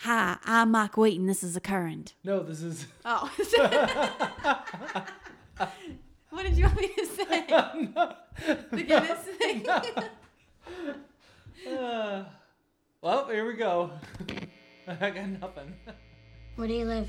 Hi, I'm Mike Wheaton. This is a current. No, this is. Oh. what did you want me to say? The Guinness thing? Uh, well, here we go. I got nothing. Where do you live?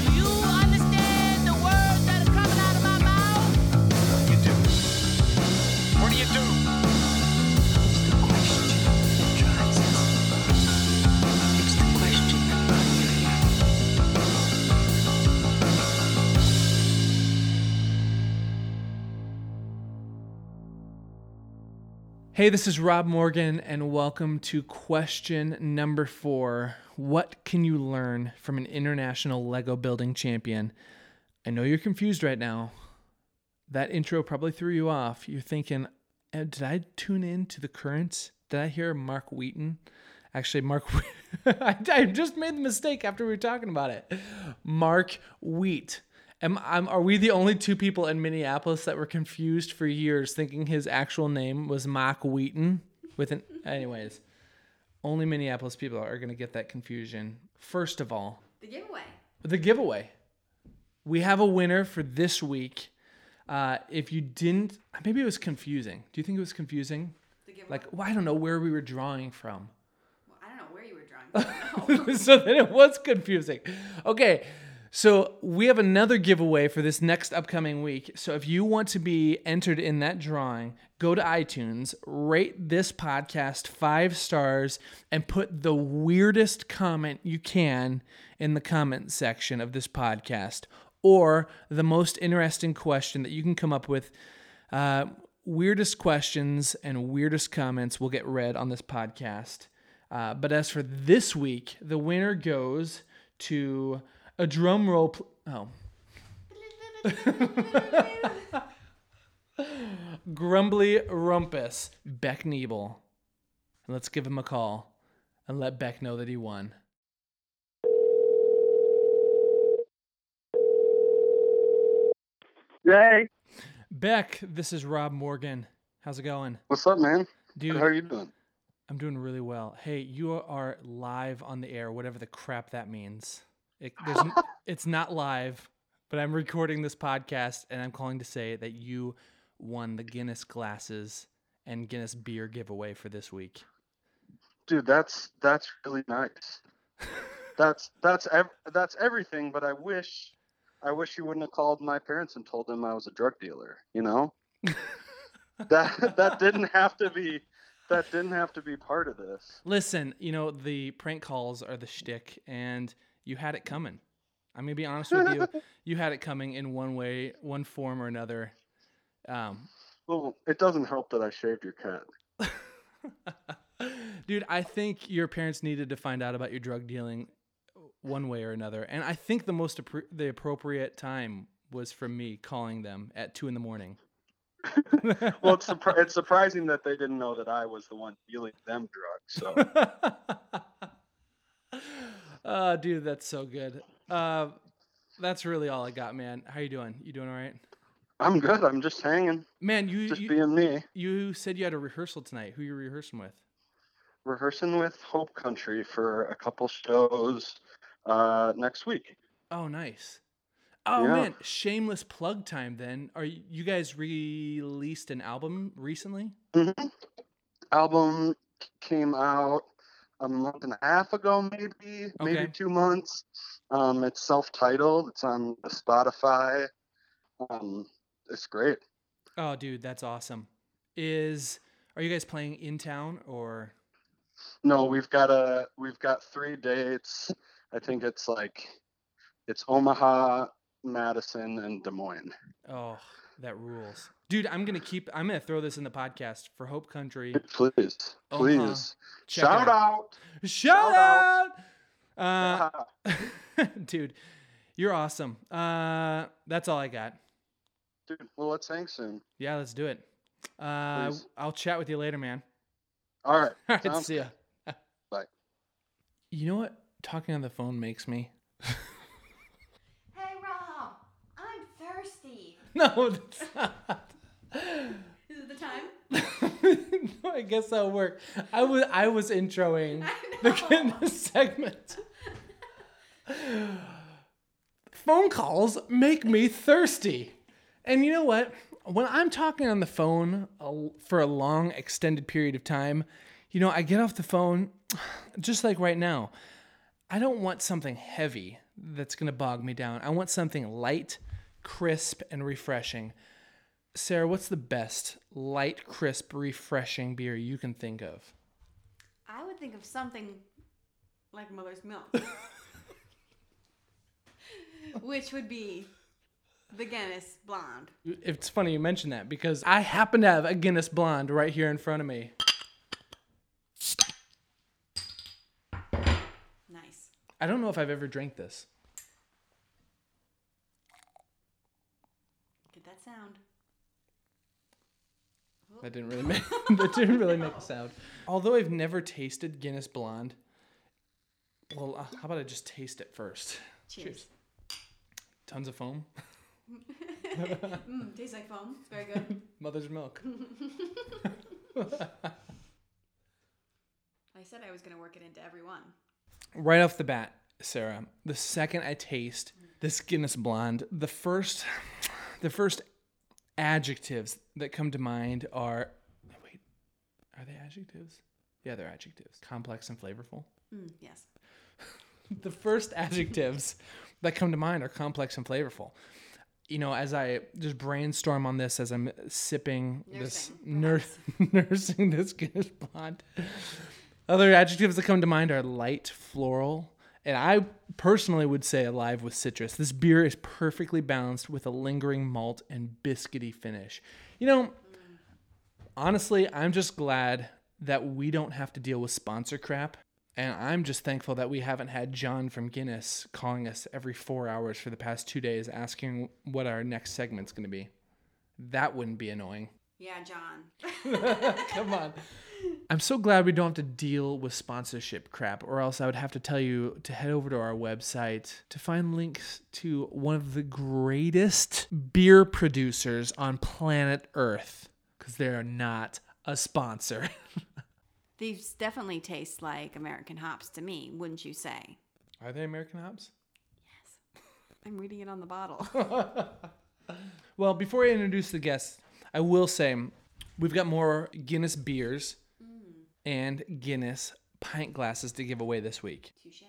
Hey, this is Rob Morgan, and welcome to question number four. What can you learn from an international Lego building champion? I know you're confused right now. That intro probably threw you off. You're thinking, "Eh, did I tune in to the currents? Did I hear Mark Wheaton? Actually, Mark, I just made the mistake after we were talking about it. Mark Wheat. Am, am, are we the only two people in Minneapolis that were confused for years thinking his actual name was Mark Wheaton? With an, anyways, only Minneapolis people are going to get that confusion. First of all, The giveaway. the giveaway. We have a winner for this week. Uh, if you didn't, maybe it was confusing. Do you think it was confusing? The giveaway. Like, well, I don't know where we were drawing from. Well, I don't know where you were drawing. from. so then it was confusing. Okay, so we have another giveaway for this next upcoming week. So if you want to be entered in that drawing, go to iTunes, rate this podcast five stars, and put the weirdest comment you can in the comment section of this podcast, or the most interesting question that you can come up with. Uh, weirdest questions and weirdest comments will get read on this podcast. Uh, but as for this week, the winner goes to a drum roll. Pl- oh. Grumbly Rumpus, Beck Niebel. Let's give him a call and let Beck know that he won. Yay! Beck, this is Rob Morgan. How's it going? What's up, man? Dude, How are you doing? I'm doing really well. Hey, you are live on the air, whatever the crap that means. It, there's, it's not live, but I'm recording this podcast and I'm calling to say that you won the Guinness glasses and Guinness beer giveaway for this week. Dude, that's that's really nice. that's that's ev- that's everything. But I wish, I wish you wouldn't have called my parents and told them I was a drug dealer. You know, that that didn't have to be, that didn't have to be part of this. Listen, you know, the prank calls are the shtick, and you had it coming. I'm gonna be honest with you. You had it coming in one way, one form or another. Um, Well, it doesn't help that I shaved your cat. Dude, I think your parents needed to find out about your drug dealing one way or another, and I think the most appro- the appropriate time was from me calling them at two in the morning. Well, it's surpri- it's surprising that they didn't know that I was the one dealing them drugs. So oh, dude, that's so good. Uh, that's really all I got, man. How you doing? You doing all right? I'm good. I'm just hanging, Man, you just you, being me. you said you had a rehearsal tonight. Who you rehearsing with? rehearsing with Hope Country for a couple shows uh, next week. Oh, nice. Oh Yeah. man, shameless plug time. Then, are you, you guys released an album recently? Album came out a month and a half ago, maybe, Okay. maybe two months. Um, it's self-titled. It's on Spotify. Um, it's great. Oh, dude, that's awesome. Is are you guys playing in town or? No, we've got a we've got three dates. I think it's like it's Omaha, Madison, and Des Moines. Oh, that rules, dude. I'm gonna keep. I'm gonna throw this in the podcast for Hope Country. Please, please, Check it shout out. Shout Shout out, uh, dude. You're awesome. Uh, that's all I got. Dude, well, let's hang soon. Yeah, let's do it. Uh, Please. I'll chat with you later, man. All right. All right, sounds see ya. Bye. You know what talking on the phone makes me? Hey Rob, I'm thirsty. No, it's not. Is it the time? no, I guess that'll work. I was I was introing the Guinness segment. Phone calls make me thirsty. And you know what? When I'm talking on the phone for a long, extended period of time, you know, I get off the phone, just like right now. I don't want something heavy that's going to bog me down. I want something light, crisp, and refreshing. Sarah, what's the best light, crisp, refreshing beer you can think of? I would think of something like mother's milk. Which would be the Guinness Blonde. It's funny you mention that because I happen to have a Guinness Blonde right here in front of me. Nice. I don't know if I've ever drank this. Get that sound. That didn't really make that didn't really make a sound. Although I've never tasted Guinness Blonde, well, uh, how about I just taste it first? Cheers. Tons of foam. Mm, tastes like foam. It's very good. Mother's milk. I said I was going to work it into every one. right off the bat, Sarah, the second I taste this Guinness Blonde, the first, the first adjectives that come to mind are, wait, are they adjectives? Yeah, they're adjectives. Complex and flavorful. Mm, yes. The first adjectives that come to mind are complex and flavorful. You know, as I just brainstorm on this, as I'm sipping this, nur- nursing this Guinness Blonde, other adjectives that come to mind are light, floral, and I personally would say alive with citrus. This beer is perfectly balanced with a lingering malt and biscuity finish. You know, honestly, I'm just glad that we don't have to deal with sponsor crap. And I'm just thankful that we haven't had John from Guinness calling us every four hours for the past two days asking what our next segment's going to be. That wouldn't be annoying. Yeah, John. Come on. I'm so glad we don't have to deal with sponsorship crap, or else I would have to tell you to head over to our website to find links to one of the greatest beer producers on planet Earth, because they are not a sponsor. These definitely taste like American hops to me, wouldn't you say? Are they American hops? Yes. I'm reading it on the bottle. Well, before I introduce the guests, I will say we've got more Guinness beers and Guinness pint glasses to give away this week. Touche.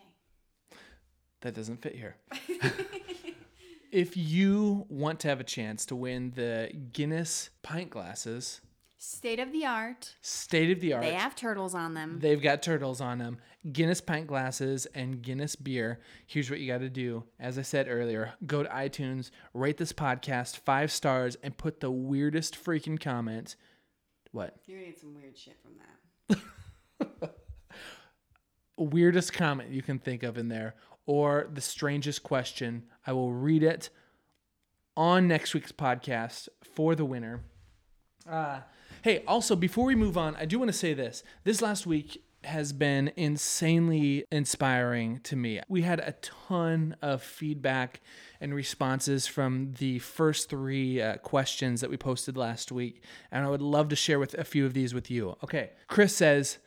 That doesn't fit here. if you want to have a chance to win the Guinness pint glasses, State of the art. state of the art, They have turtles on them. they've got turtles on them, Guinness pint glasses, and Guinness beer. Here's what you got to do. As I said earlier, go to iTunes, rate this podcast five stars, and put the weirdest freaking comment. What? You're gonna get some weird shit from that. weirdest comment you can think of in there or the strangest question. I will read it on next week's podcast for the winner. Uh, hey, also, before we move on, I do want to say this. This last week has been insanely inspiring to me. We had a ton of feedback and responses from the first three uh, questions that we posted last week, and I would love to share with a few of these with you. Okay, Chris says,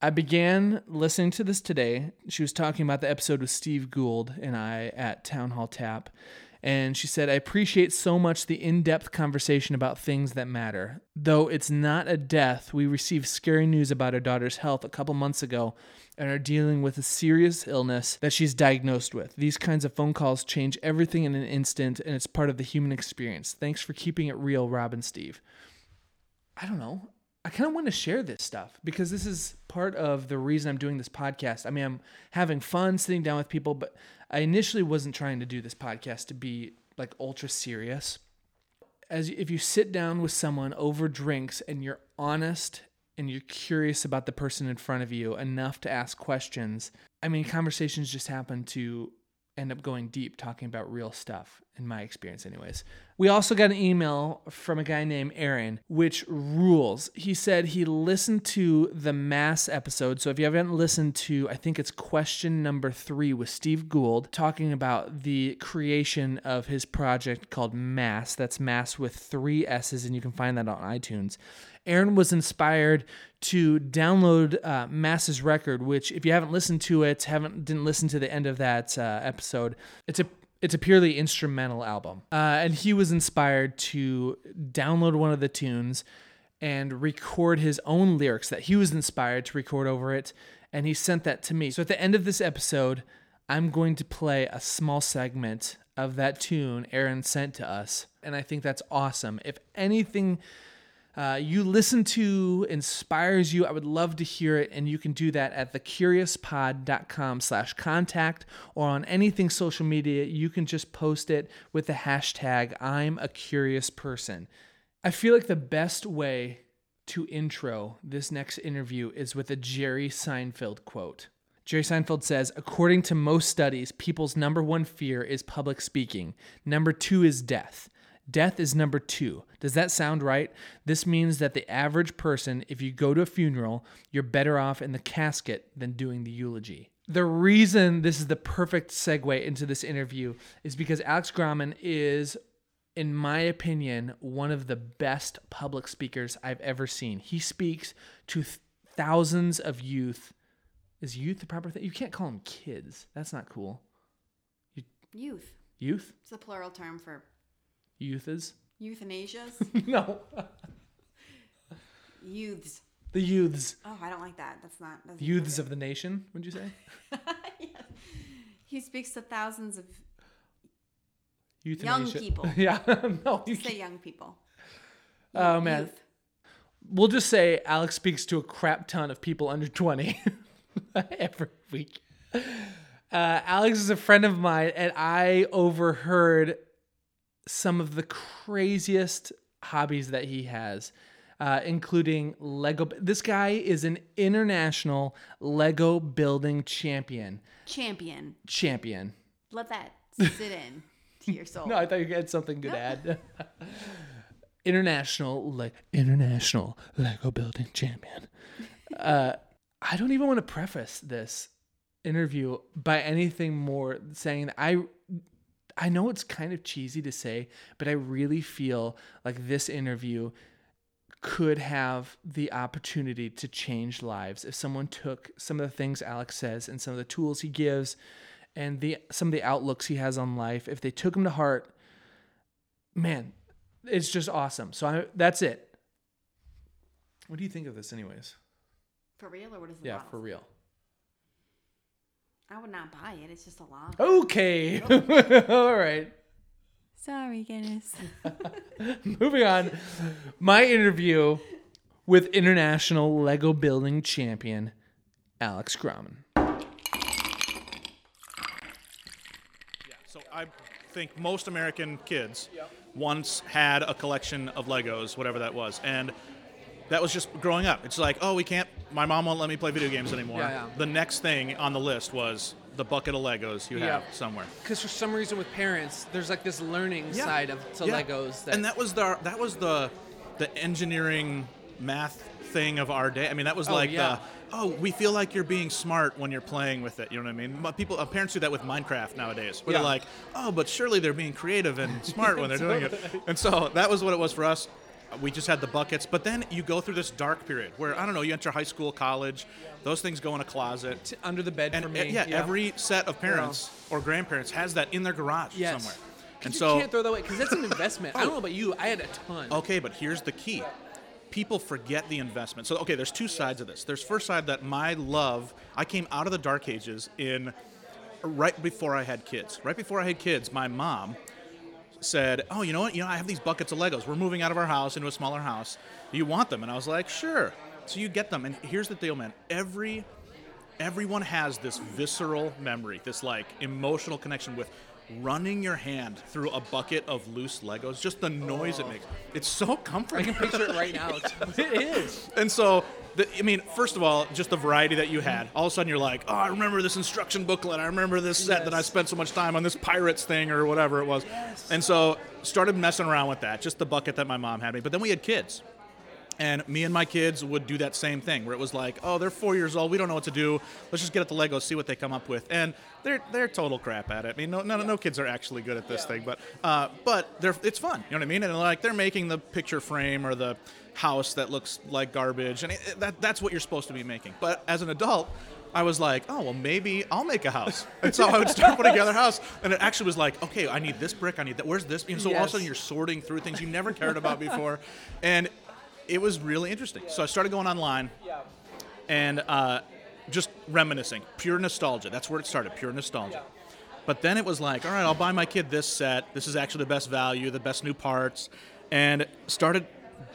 I began listening to this today. She was talking about the episode with Steve Gould and I at Town Hall Tap. And she said, I appreciate so much the in depth conversation about things that matter. Though it's not a death, we received scary news about our daughter's health a couple months ago and are dealing with a serious illness that she's diagnosed with. These kinds of phone calls change everything in an instant, and it's part of the human experience. Thanks for keeping it real, Rob and Steve. I don't know. I kind of want to share this stuff because this is part of the reason I'm doing this podcast. I mean, I'm having fun sitting down with people, but I initially wasn't trying to do this podcast to be like ultra serious. As if you sit down with someone over drinks and you're honest and you're curious about the person in front of you enough to ask questions, I mean, conversations just happen to end up going deep talking about real stuff. in my experience, anyways. We also got an email from a guy named Aaron, which rules. He said he listened to the Mass episode. So if you haven't listened to, I think it's question number three with Steve Gould talking about the creation of his project called Mass. That's Mass with three S's, and you can find that on iTunes. Aaron was inspired to download uh, Mass's record, which, if you haven't listened to it, haven't didn't listen to the end of that uh, episode, it's a it's a purely instrumental album. Uh, and he was inspired to download one of the tunes and record his own lyrics that he was inspired to record over it. And he sent that to me. So at the end of this episode, I'm going to play a small segment of that tune Aaron sent to us. And I think that's awesome. If anything uh, you listen to inspires you, I would love to hear it. And you can do that at thecuriouspod.com slash contact or on anything social media. You can just post it with the hashtag I'm a curious person. I feel like the best way to intro this next interview is with a Jerry Seinfeld quote. Jerry Seinfeld says, according to most studies, people's number one fear is public speaking. Number two is death. Death is number two. Does that sound right? This means that the average person, if you go to a funeral, you're better off in the casket than doing the eulogy. The reason this is the perfect segue into this interview is because Alex Grauman is, in my opinion, one of the best public speakers I've ever seen. He speaks to th- thousands of youth. Is youth the proper thing? You can't call them kids. That's not cool. Youth. Youth? It's the plural term for Youth is? euthanasias. no. Youths. The youths. Oh, I don't like that. That's not. That's Youths of the nation, would you say? yes. He speaks to thousands of Euthanasia. young people. yeah. no, you say young people. Oh, man. We'll just say Alex speaks to a crap ton of people under 20 every week. Uh, Alex is a friend of mine, and I overheard some of the craziest hobbies that he has, uh, including Lego. This guy is an international Lego building champion. Champion. Champion. Let that sit in to your soul. No, I thought you had something to add. international, like international Lego building champion. Uh, I don't even want to preface this interview by anything more saying I. I know it's kind of cheesy to say, but I really feel like this interview could have the opportunity to change lives if someone took some of the things Alex says and some of the tools he gives and the some of the outlooks he has on life. If they took him to heart man it's just awesome. So I, that's it. What do you think of this anyways? For real or what is the yeah bottle? for real I would not buy it. It's just a lot. okay all right Sorry, Guinness. moving on my interview with international lego building champion alex grauman Yeah, So I think most American kids once had a collection of Legos, whatever that was, and that was just growing up. It's like, oh, we can't. My mom won't let me play video games anymore. Yeah, yeah. The next thing on the list was the bucket of Legos you have Yeah. somewhere. because for some reason with parents there's like this learning Yeah. side of to Yeah. legos and that was the that was the the engineering math thing of our day. I mean, that was Oh, like the oh, we feel like you're being smart when you're playing with it. You know what I mean? But People, uh, parents do that with Minecraft nowadays. Where they're like, oh, but surely they're being creative and smart when they're doing it. And so that was what it was for us. We just had the buckets, but then you go through this dark period where I don't know. You enter high school, college, those things go in a closet. T- under the bed And for uh, me yeah, every set of parents or grandparents has that in their garage yes somewhere. And you so can't throw that away because that's an investment i Oh. don't know about you i had a ton Okay, but here's the key. People forget the investment. So, okay, there's two sides of this. There's first side that my love, I came out of the dark ages in right before I had kids. Right before I had kids, my mom said, "Oh, you know what? You know, I have these buckets of Legos. We're moving out of our house into a smaller house. Do you want them?" And I was like, "Sure." So you get them, and here's the deal, man. Every everyone has this visceral memory, this like emotional connection with running your hand through a bucket of loose Legos, just the noise it makes. It's so comforting. I can picture it right now. It's, it is. And so, the, I mean, first of all, just the variety that you had. All of a sudden, you're like, oh, I remember this instruction booklet. I remember this set that I spent so much time on this pirates thing or whatever it was. And so, started messing around with that, just the bucket that my mom had me. But then we had kids. And me and my kids would do that same thing, where it was like, "Oh, they're four years old. We don't know what to do. Let's just get at the Legos, see what they come up with." And they're they're total crap at it. I mean, no no, no kids are actually good at this thing, but uh, but they're it's fun. You know what I mean? And like they're making the picture frame or the house that looks like garbage, and it, that that's what you're supposed to be making. But as an adult. I was like, oh well, maybe I'll make a house, and so I would start putting together a house, and it actually was like, okay, I need this brick, I need that. Where's this? Know, so all of a sudden you're sorting through things you never cared about before, and it was really interesting. So I started going online and uh, just reminiscing, pure nostalgia. That's where it started, pure nostalgia. But then it was like, all right, I'll buy my kid this set. This is actually the best value, the best new parts, and started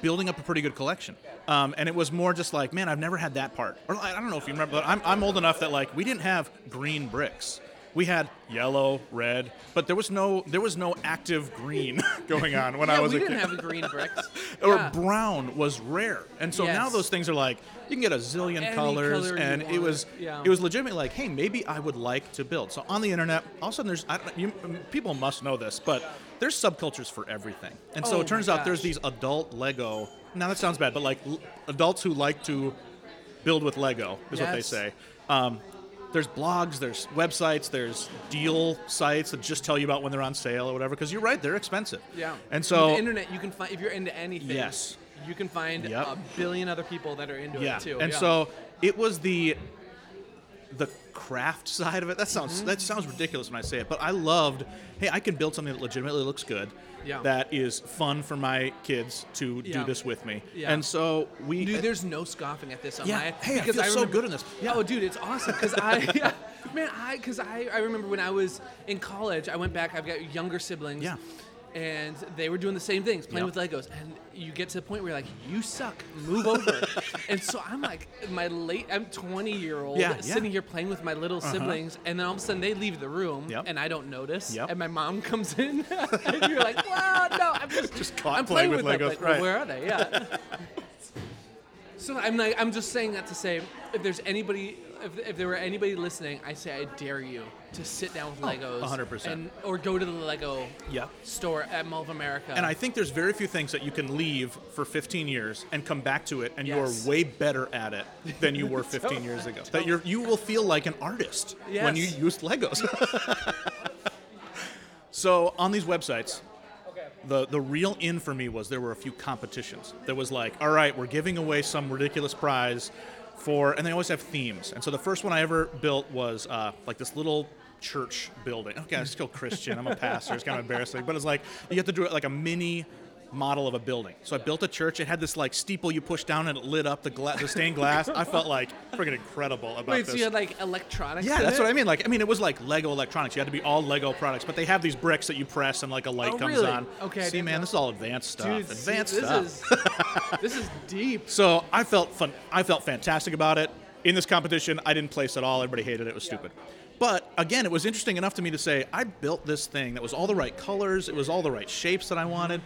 building up a pretty good collection. Um, and it was more just like, man, I've never had that part. Or I don't know if you remember, but I'm, I'm old enough that like we didn't have green bricks. We had yellow, red, but there was no there was no active green going on when yeah, I was we a didn't kid have green bricks. or Yeah. brown was rare. And so now those things are like you can get a zillion Any colors, color and it was yeah. it was legitimately like, hey, maybe I would like to build. So on the internet, all of a sudden there's I don't, you, people must know this, but there's subcultures for everything. And so Oh it turns out there's these adult Lego. Now that sounds bad, but like l- adults who like to build with Lego is what they say. Um, there's blogs, there's websites, there's deal sites that just tell you about when they're on sale or whatever. Because you're right, they're expensive. Yeah. And so With the internet, you can find if you're into anything. Yes. You can find Yep. a billion other people that are into yeah. it too. And yeah. so it was the the craft side of it. That sounds Mm-hmm. that sounds ridiculous when I say it, but I loved. Hey, I can build something that legitimately looks good. Yeah. That is fun for my kids to Yeah. do this with me. Yeah. And so we. Dude, there's no scoffing at this on Yeah. my Hey, I because feel so remember- good in this. Yeah. Oh, dude, it's awesome because I, yeah, man, I because I, I remember when I was in college, I went back. I've got younger siblings. Yeah. And they were doing the same things, playing Yep. with Legos. And you get to the point where you're like, you suck, move over. and so I'm like, my late, I'm 20 year old, Yeah, yeah. sitting here playing with my little uh-huh. siblings. And then all of a sudden they leave the room Yep. and I don't notice. Yep. And my mom comes in and you're like, wow, no, I'm just, Just caught I'm playing playing, with with, Legos. Like, well, right. where are they? Yeah. So I'm like, I'm just saying that to say, if there's anybody, if, if there were anybody listening, I say I dare you to sit down with oh, Legos, 100%. and or go to the Lego Yep. store at Mall of America. And I think there's very few things that you can leave for 15 years and come back to it, and Yes. you are way better at it than you were 15 years ago. That you're you will feel like an artist when you Yes. used Legos. so on these websites, the the real in for me was there were a few competitions. There was like, all right, we're giving away some ridiculous prize for, and they always have themes. And so the first one I ever built was uh, like this little church building. Okay, I'm still Christian. I'm a pastor. It's kind of embarrassing, but it's like you have to do it like a mini model of a building. So I built a church. It had this like steeple you push down and it lit up the, gla- the stained glass. I felt like freaking incredible about this. Wait, this. so you had like electronics? Yeah, in that's it? what I mean. Like, I mean, it was like Lego electronics. You had to be all Lego products, but they have these bricks that you press and like a light Oh, comes really? on. Okay, See, man, know. this is all advanced stuff. Dude, see, advanced this stuff. is this is deep. So I felt fun. I felt fantastic about it. In this competition, I didn't place at all. Everybody hated it. It was stupid. But again, it was interesting enough to me to say I built this thing that was all the right colors. It was all the right shapes that I wanted.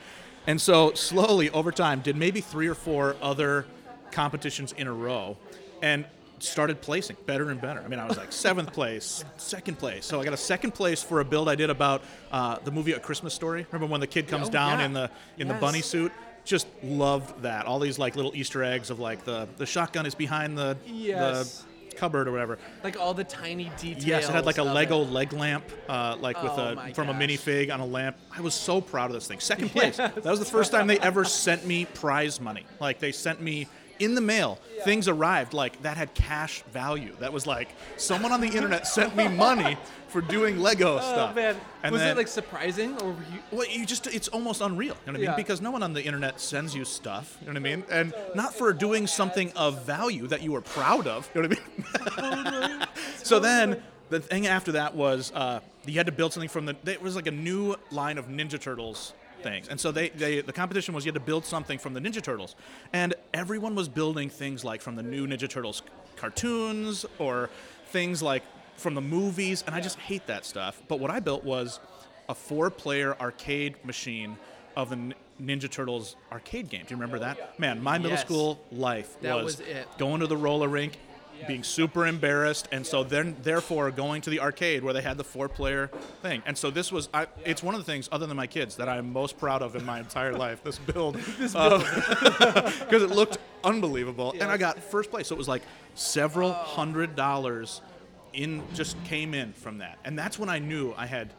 And so slowly over time, did maybe three or four other competitions in a row, and started placing better and better. I mean, I was like seventh place, second place. So I got a second place for a build I did about uh, the movie A Christmas Story. Remember when the kid comes Oh, down yeah. in the in the bunny suit? Just loved that. All these like little Easter eggs of like the the shotgun is behind the Yes. the cupboard or whatever. Like all the tiny details. Yes, it had like a Lego it. leg lamp, uh, like with Oh a my from a minifig on a lamp. I was so proud of this thing. Second place. That was the first time they ever sent me prize money. Like they sent me in the mail. Things arrived like that had cash value. That was like someone on the internet sent me money for doing Lego Oh stuff. man, And was then, it like surprising or were you? well, you just, it's almost unreal. You know what I mean? Yeah. Because no one on the internet sends you stuff. You know what I mean? And not for doing something of value that you are proud of. You know what I mean? so then the thing after that was uh, you had to build something from the, it was like a new line of Ninja Turtles things. And so they, they, the competition was you had to build something from the Ninja Turtles. And everyone was building things like from the new Ninja Turtles cartoons or things like from the movies. And I just hate that stuff. But what I built was a four-player arcade machine of the Ninja Turtles arcade game. Do you remember that? Man, my middle Yes. school life was, was it. going to the roller rink, being super embarrassed, and so then therefore going to the arcade where they had the four-player thing. And so this was, I, it's one of the things other than my kids that I'm most proud of in my entire life. This build, uh, because it looked unbelievable, and I got first place. So it was like several oh. hundred dollars in just came in from that, and that's when I knew I had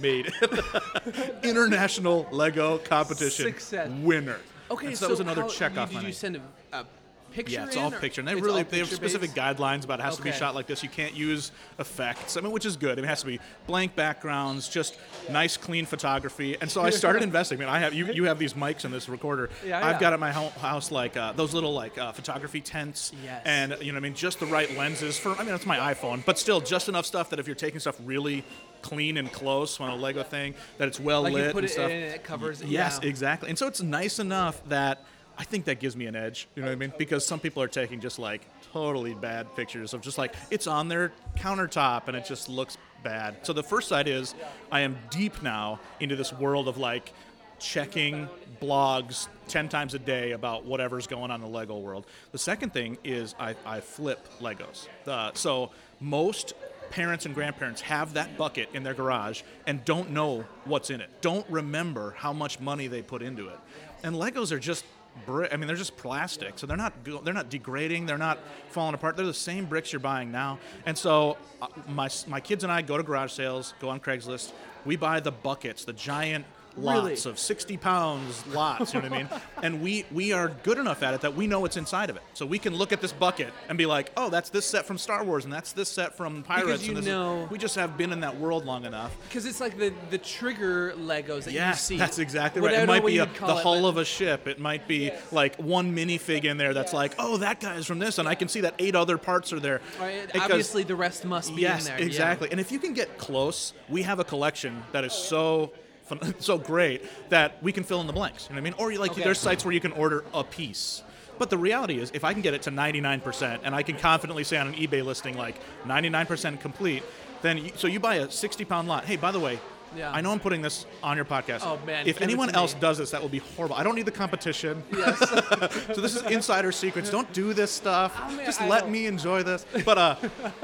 made it. international Lego competition Success. winner. Okay, And so that was another how- check you, off Did you send a, a picture? Yeah, it's all picture. And they really they have specific picture-based? guidelines about it has to be shot like this. You can't use effects. I mean, which is good. I mean, it has to be blank backgrounds, just nice, clean photography. And so I started investing. I mean, I have you, you have these mics and this recorder. Yeah, I've yeah. got at my house like uh, those little like uh, photography tents. Yes. And you know, I mean, just the right lenses for. I mean, it's my iPhone, but still, just enough stuff that if you're taking stuff really clean and close on a Lego thing, that it's well Like lit you put and it stuff. in and it covers. Yes, yeah. exactly. And so it's nice enough that I think that gives me an edge. You know what I mean? Because some people are taking just like totally bad pictures of just like it's on their countertop and it just looks bad. So the first side is I am deep now into this world of like checking blogs 10 times a day about whatever's going on in the Lego world. The second thing is I, I flip Legos. Uh, so most parents and grandparents have that bucket in their garage and don't know what's in it, don't remember how much money they put into it. And Legos are just brick. I mean, they're just plastic, so they're not go- they're not degrading. They're not falling apart. They're the same bricks you're buying now. And so, uh, my my kids and I go to garage sales, go on Craigslist. We buy the buckets, the giant Really? lots of 60 pounds lots. You know what I mean? And we we are good enough at it that we know what's inside of it. So we can look at this bucket and be like, oh, that's this set from Star Wars, and that's this set from Pirates. you and this is-" know- we just have been in that world long enough. Because it's like the the trigger Legos that Yes, you see. that's exactly right. It might be a, the it, hull of a ship. It might be like one minifig in there that's like, oh, that guy's from this, and I can see that eight other parts are there. Right, Because- obviously, the rest must be yes, in there. yeah. exactly. And if you can get close, we have a collection that is so great that we can fill in the blanks. You know what I mean? Or like Okay. there's sites where you can order a piece. But the reality is, if I can get it to 99%, and I can confidently say on an eBay listing like 99% complete, then you, so you buy a 60 pound lot. Hey, by the way, Yeah. I know I'm putting this on your podcast. Oh, man, If anyone else does this, that will be horrible. I don't need the competition. Yes. so this is insider secrets. Don't do this stuff. I mean, Just I let don't- me enjoy this. But uh,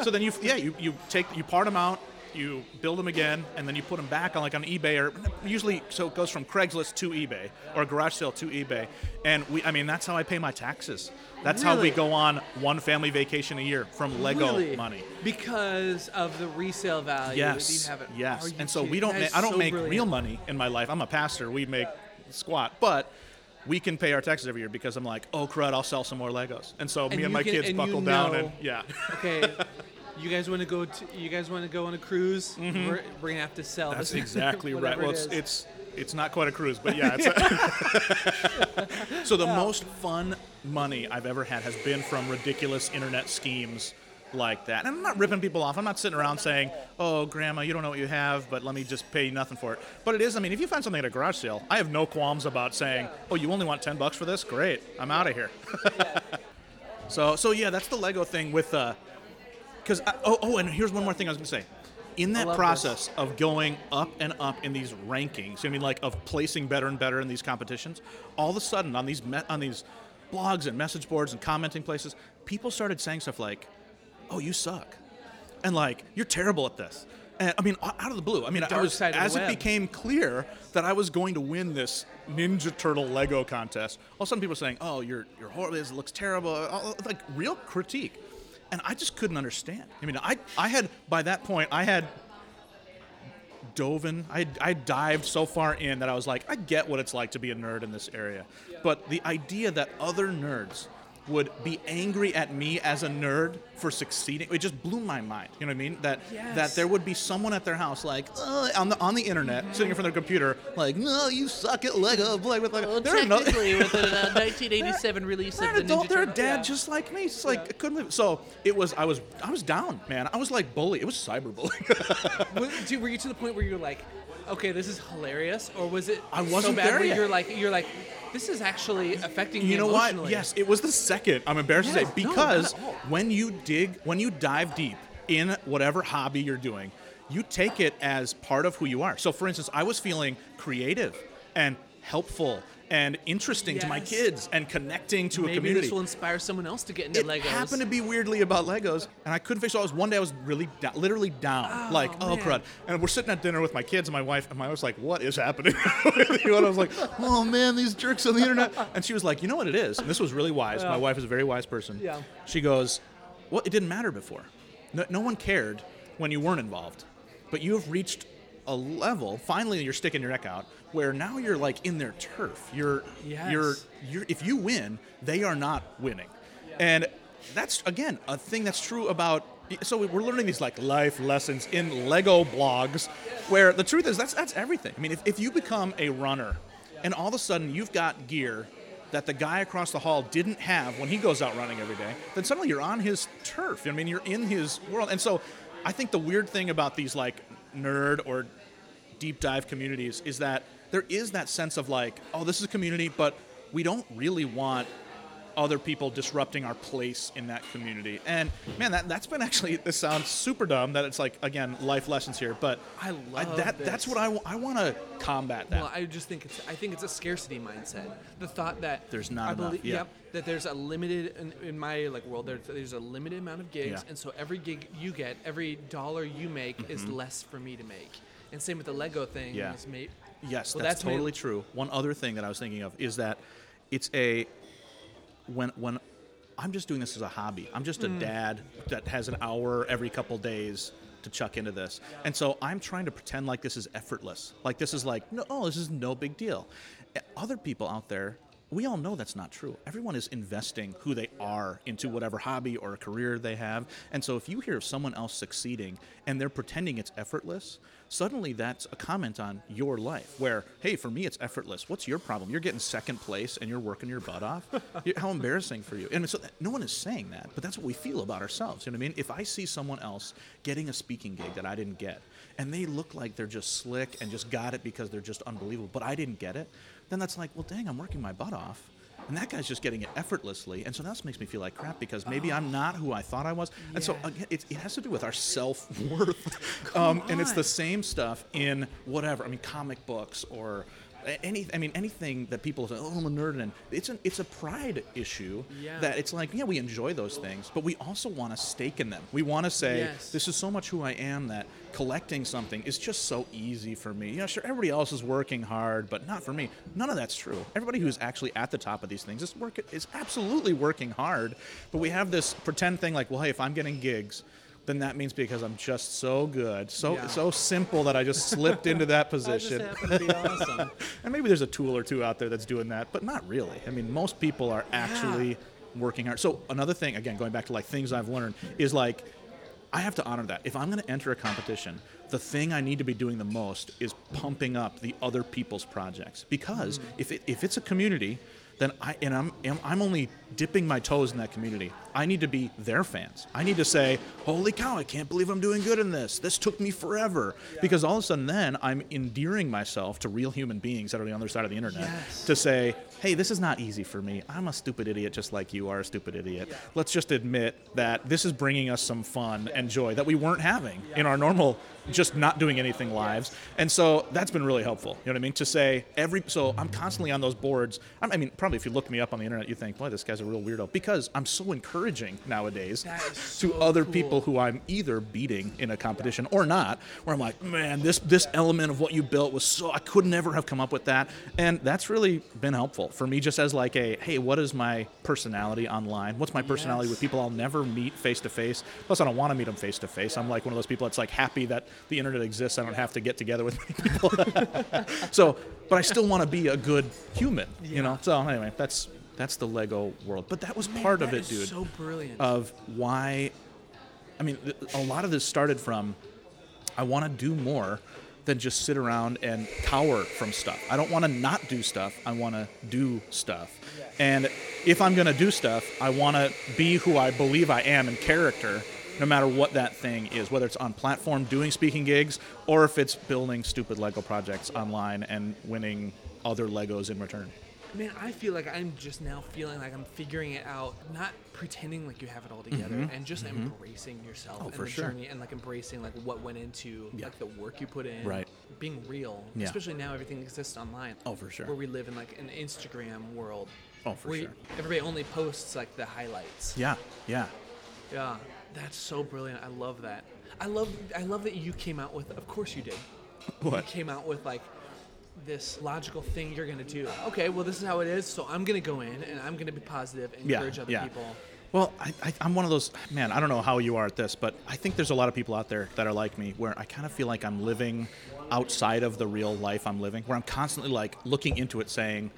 so then you yeah you you take you part them out, you build them again, and then you put them back on like on eBay or usually so it goes from Craigslist to eBay or a garage sale to eBay, and we I mean that's how I pay my taxes. That's how we go on one family vacation a year from Lego Really? money. Because of the resale value. Yes. You have it. Yes. And so kidding? we don't. Ma- I don't so make brilliant. real money in my life. I'm a pastor. We make squat, but. We can pay our taxes every year because I'm like, oh crud, I'll sell some more Legos, and so me and my kids and you buckle down and yeah. Okay. You guys want to go? To, you guys want to go on a cruise? We're, we're gonna have to sell. Mm-hmm. That's this, exactly right. Well, it it's, it's it's not quite a cruise, but yeah. It's a so the most fun money I've ever had has been from ridiculous internet schemes like that. And I'm not ripping people off. I'm not sitting around saying, "Oh, grandma, you don't know what you have, but let me just pay you nothing for it." But it is. I mean, if you find something at a garage sale, I have no qualms about saying, "Oh, you only want ten bucks for this? Great, I'm out of here." so so yeah, that's the Lego thing with uh, because oh oh, and here's one more thing I was gonna say. In that process of going up and up in these rankings, I mean, like of placing better and better in these competitions, all of a sudden on these me- on these blogs and message boards and commenting places, people started saying stuff like, "Oh, you suck," and like, "You're terrible at this." And I mean, out of the blue. I mean, I was side of the as it web. became clear that I was going to win this Ninja Turtle Lego contest. All of a sudden, people were saying, "Oh, you're you're horrible. This looks terrible." all- Like real critique, and I just couldn't understand. I mean, I I had by that point I had dove in. I, I dived so far in that I was like, I get what it's like to be a nerd in this area. But the idea that other nerds would be angry at me as a nerd for succeeding, it just blew my mind. You know what I mean? That that there would be someone at their house like uh, on the on the internet sitting in front of their computer like, no, you suck at Lego. Play with Lego. Well, They're technically, with the uh, 1987 release they're of the adult. Ninja They're a dad Yeah. just like me. It's like I couldn't. Believe So it was. I was. I was down, man. I was like bully. It was cyberbullying. Were you to the point where you're like, okay, this is hilarious, or was it I so wasn't bad there where yet. you're like, you're like, this is actually affecting me You know what? emotionally. Yes, it was the second. I'm embarrassed to Yeah, say no, not because at all. when you dig, when you dive deep in whatever hobby you're doing, you take it as part of who you are. So, for instance, I was feeling creative and helpful and interesting to my kids and connecting to a Maybe community. this will inspire someone else to get into it Legos. It happened to be weirdly about Legos, and I couldn't fix it. I was one day I was really down, literally down, oh, like oh man. crud. And we're sitting at dinner with my kids and my wife, and my wife was like, "What is happening?" you? and I was like, "Oh man, these jerks on the internet." And she was like, "You know what it is?" And this was really wise. My wife is a very wise person. Yeah. She goes, "Well, it didn't matter before. No, no one cared when you weren't involved, but you have reached." A level. Finally, you're sticking your neck out. Where now you're like in their turf. You're, Yes. you're, you're. If you win, they are not winning. And that's again a thing that's true about. So we're learning these like life lessons in Lego blogs, where the truth is that's that's everything. I mean, if, if you become a runner, and all of a sudden you've got gear that the guy across the hall didn't have when he goes out running every day, then suddenly you're on his turf. I mean, you're in his world. And so I think the weird thing about these like nerd or deep dive communities is that there is that sense of like, oh, this is a community, but we don't really want other people disrupting our place in that community. And man, that that's been actually this sounds super dumb that it's like again life lessons here, but I love that that's what I, I want to combat that. Well, I just think it's I think it's a scarcity mindset. The thought that There's not I enough, believe- yeah. Yep, that there's a limited in, in my like world. There, there's a limited amount of gigs, Yeah. and so every gig you get, every dollar you make is less for me to make. And same with the Lego thing. Mm-hmm. Yeah. is may- Yes, Well, that's, that's totally true. One other thing that I was thinking of is that it's a when when I'm just doing this as a hobby. I'm just a Mm. dad that has an hour every couple days to chuck into this. And so I'm trying to pretend like this is effortless. Like this is like no, oh, this is no big deal. Uh, Other people out there we all know that's not true. Everyone is investing who they are into whatever hobby or career they have. And so if you hear of someone else succeeding and they're pretending it's effortless, suddenly that's a comment on your life where, hey, for me it's effortless. What's your problem? You're getting second place and you're working your butt off. How embarrassing for you. And so no one is saying that, but that's what we feel about ourselves. You know what I mean? If I see someone else getting a speaking gig that I didn't get, and they look like they're just slick and just got it because they're just unbelievable, but I didn't get it, then that's like, well, dang, I'm working my butt off. And that guy's just getting it effortlessly. And so that makes me feel like crap because maybe I'm not who I thought I was. And so again, it, it has to do with our self worth. um, and it's the same stuff in whatever. I mean, comic books or any. I mean, anything that people say, "Oh, I'm a nerd," and it's an it's a pride issue. Yeah. That it's like, yeah, we enjoy those things, but we also want to stake in them. We want to say, Yes. this is so much who I am that collecting something is just so easy for me. You know, sure, everybody else is working hard, but not for me. None of that's true. Everybody who's actually at the top of these things is work is absolutely working hard, but we have this pretend thing like, well, hey, if I'm getting gigs. Then that means because I'm just so good, so Yeah. so simple that I just slipped into that position. be awesome. And maybe there's a tool or two out there that's doing that, but not really. I mean, most people are actually working hard. So another thing, again, going back to like things I've learned, is like I have to honor that. If I'm going to enter a competition, the thing I need to be doing the most is pumping up the other people's projects because if it, if it's a community, then I and I'm I'm only dipping my toes in that community. I need to be their fans. I need to say, "Holy cow! I can't believe I'm doing good in this. This took me forever." Because all of a sudden, then I'm endearing myself to real human beings that are on the other side of the internet Yes. to say, "Hey, this is not easy for me. I'm a stupid idiot, just like you are a stupid idiot. Let's just admit that this is bringing us some fun and joy that we weren't having in our normal, just not doing anything lives." And so that's been really helpful. You know what I mean? To say every so I'm constantly on those boards. I'm- I mean, probably if you look me up on the internet, you think, "Boy, this guy's a real weirdo," because I'm so encouraging nowadays to so other cool. people who I'm either beating in a competition or not, where I'm like, man, this this element of what you built was so I could never have come up with that, and that's really been helpful for me, just as like a hey, what is my personality online? What's my personality Yes. with people I'll never meet face to face? Plus, I don't want to meet them face to face. I'm like one of those people that's like happy that the internet exists. I don't have to get together with many people. so, but I still want to be a good human, you know. So anyway, that's that's the Lego world. But that was part of That it, is dude So brilliant. of why I mean a lot of this started from I want to do more than just sit around and cower from stuff. I don't want to not do stuff. I want to do stuff. And if I'm going to do stuff, I want to be who I believe I am in character no matter what that thing is, whether it's on platform doing speaking gigs or if it's building stupid Lego projects online and winning other Legos in return. Man, I feel like I'm just now feeling like I'm figuring it out, not pretending like you have it all together, and just embracing yourself Mm-hmm. Oh, and for the sure. journey, and like embracing like what went into Yeah. like the work you put in, Right. Being real, Yeah. especially now everything exists online. Oh, for sure. Where we live in like an Instagram world. Oh, for where sure. Everybody only posts like the highlights. Yeah, yeah. Yeah, that's so brilliant. I love that. I love I love that you came out with. Of course you did. You What? came out with like this logical thing you're gonna do. Okay, well this is how it is. So I'm gonna go in and I'm gonna be positive and Yeah, encourage other yeah. people. Well, I, I, I'm one of those, man, I don't know how you are at this, but I think there's a lot of people out there that are like me where I kind of feel like I'm living outside of the real life I'm living, where I'm constantly like looking into it saying,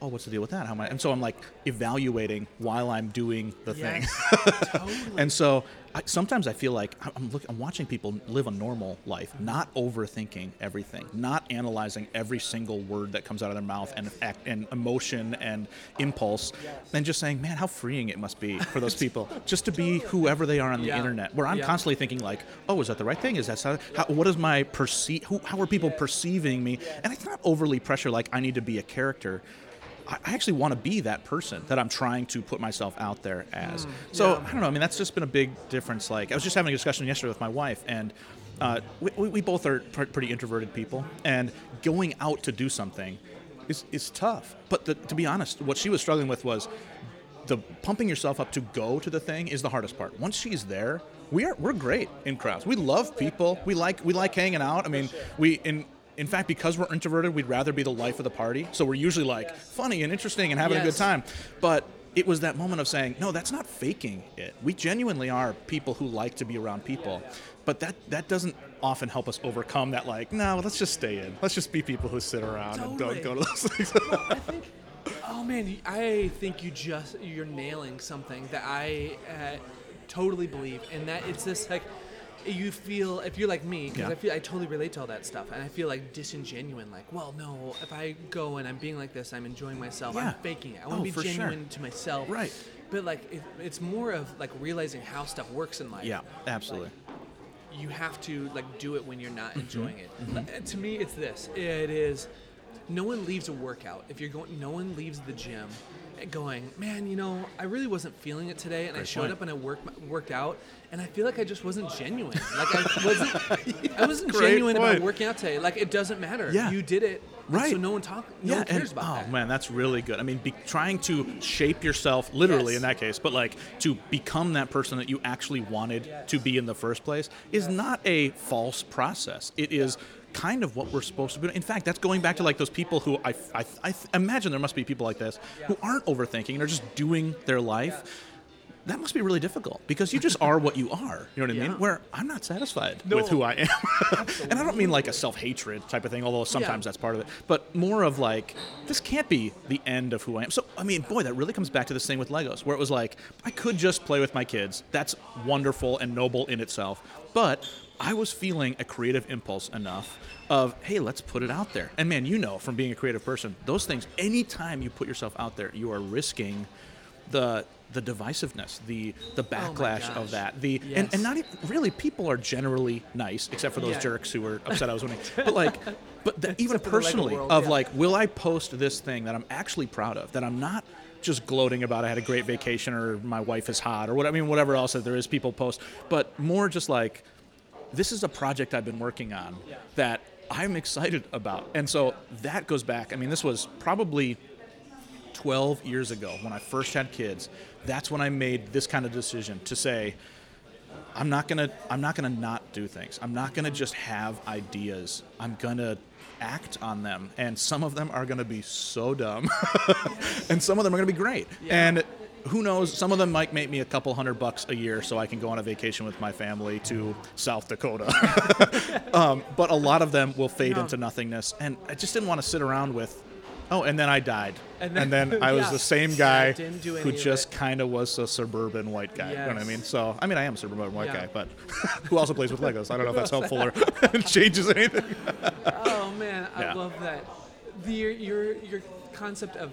oh, what's the deal with that? How am I? And so I'm like evaluating while I'm doing the thing. Totally. And so I, sometimes I feel like I'm, look, I'm watching people live a normal life, uh-huh. not overthinking everything, not analyzing every single word that comes out of their mouth and act, and emotion and impulse, and just saying, man, how freeing it must be for those people just to be whoever they are on the Yeah. internet. Where I'm Yeah. constantly thinking like, oh, is that the right thing? Is that so- how, what is my perceive? How are people perceiving me? And it's not overly pressure like I need to be a character. I actually want to be that person that I'm trying to put myself out there as. so yeah. I don't know. I mean, that's just been a big difference. Like I was just having a discussion yesterday with my wife, and uh, we, we we both are pr- pretty introverted people, and going out to do something is is tough. But the, to be honest, what she was struggling with was the pumping yourself up to go to the thing is the hardest part. Once she's there, we are we're great in crowds. We love people. We like we like hanging out. I mean, we in in fact because we're introverted, we'd rather be the life of the party. So we're usually like funny and interesting and having a good time. But it was that moment of saying, no, that's not faking it. We genuinely are people who like to be around people. But that that doesn't often help us overcome that like, no, let's just stay in. Let's just be people who sit around and Totally. don't go to those things. I think. Oh man, I think you just you're nailing something that I uh, totally believe, and that it's this like you feel if you're like me because Yeah. I feel I totally relate to all that stuff, and I feel like disingenuous. Like, well, no, if I go and I'm being like this, I'm enjoying myself. Yeah. I'm faking it. I want Oh, to for be sure. genuine to myself. Right. But like, it, it's more of like realizing how stuff works in life. yeah, absolutely. you have to like do it when you're not Mm-hmm. enjoying it. Uh, To me, it's this. It is. No one leaves a workout if you're going. No one leaves the gym going, man. You know, I really wasn't feeling it today, and I showed point. up and I worked worked out, and I feel like I just wasn't genuine. Like I wasn't. I wasn't Great genuine about working out today. Like it doesn't matter. Yeah. You did it. Right. So no one talk. No one cares and, about oh that. man, that's really good. I mean, be, trying to shape yourself, literally Yes. in that case, but like to become that person that you actually wanted to be in the first place is not a false process. It is kind of what we're supposed to be. In fact, that's going back to like those people who I, I, I imagine there must be people like this who aren't overthinking and are just doing their life. That must be really difficult because you just are what you are. You know what I Yeah. mean? Where I'm not satisfied No. with who I am. and I don't mean like a self hatred type of thing, although sometimes Yeah. that's part of it, but more of like, this can't be the end of who I am. So, I mean, boy, that really comes back to this thing with Legos, where it was like, I could just play with my kids. That's wonderful and noble in itself. But I was feeling a creative impulse enough of, hey, let's put it out there. And man, you know from being a creative person, those things, anytime you put yourself out there, you are risking the the divisiveness, the the oh backlash gosh. of that, the and, Yes. and not even, really people are generally nice except for those Yeah. jerks who were upset I was winning. But like, but the, even Except for the personally, world, of yeah. like, will I post this thing that I'm actually proud of, that I'm not just gloating about? I had a great vacation, or my wife is hot, or what? I mean, whatever else that there is, people post, but more just like, this is a project I've been working on that I'm excited about, and so that goes back. I mean, this was probably 12 years ago when I first had kids, that's when I made this kind of decision to say, I'm not gonna I'm not gonna not do things. I'm not gonna just have ideas. I'm gonna act on them. And some of them are gonna be so dumb. and some of them are gonna be great. And who knows, some of them might make me a couple hundred bucks a year so I can go on a vacation with my family to South Dakota. um, but a lot of them will fade No. into nothingness. And I just didn't want to sit around with Oh, and then I died. And And then- then, I was yeah. the same guy who just kind of was a suburban white guy. You know what I mean? So, I mean, I am a suburban white Yeah. guy, but who also plays with Legos? I don't know if that's helpful or changes anything. Oh man, I Yeah. love that. The, your your concept of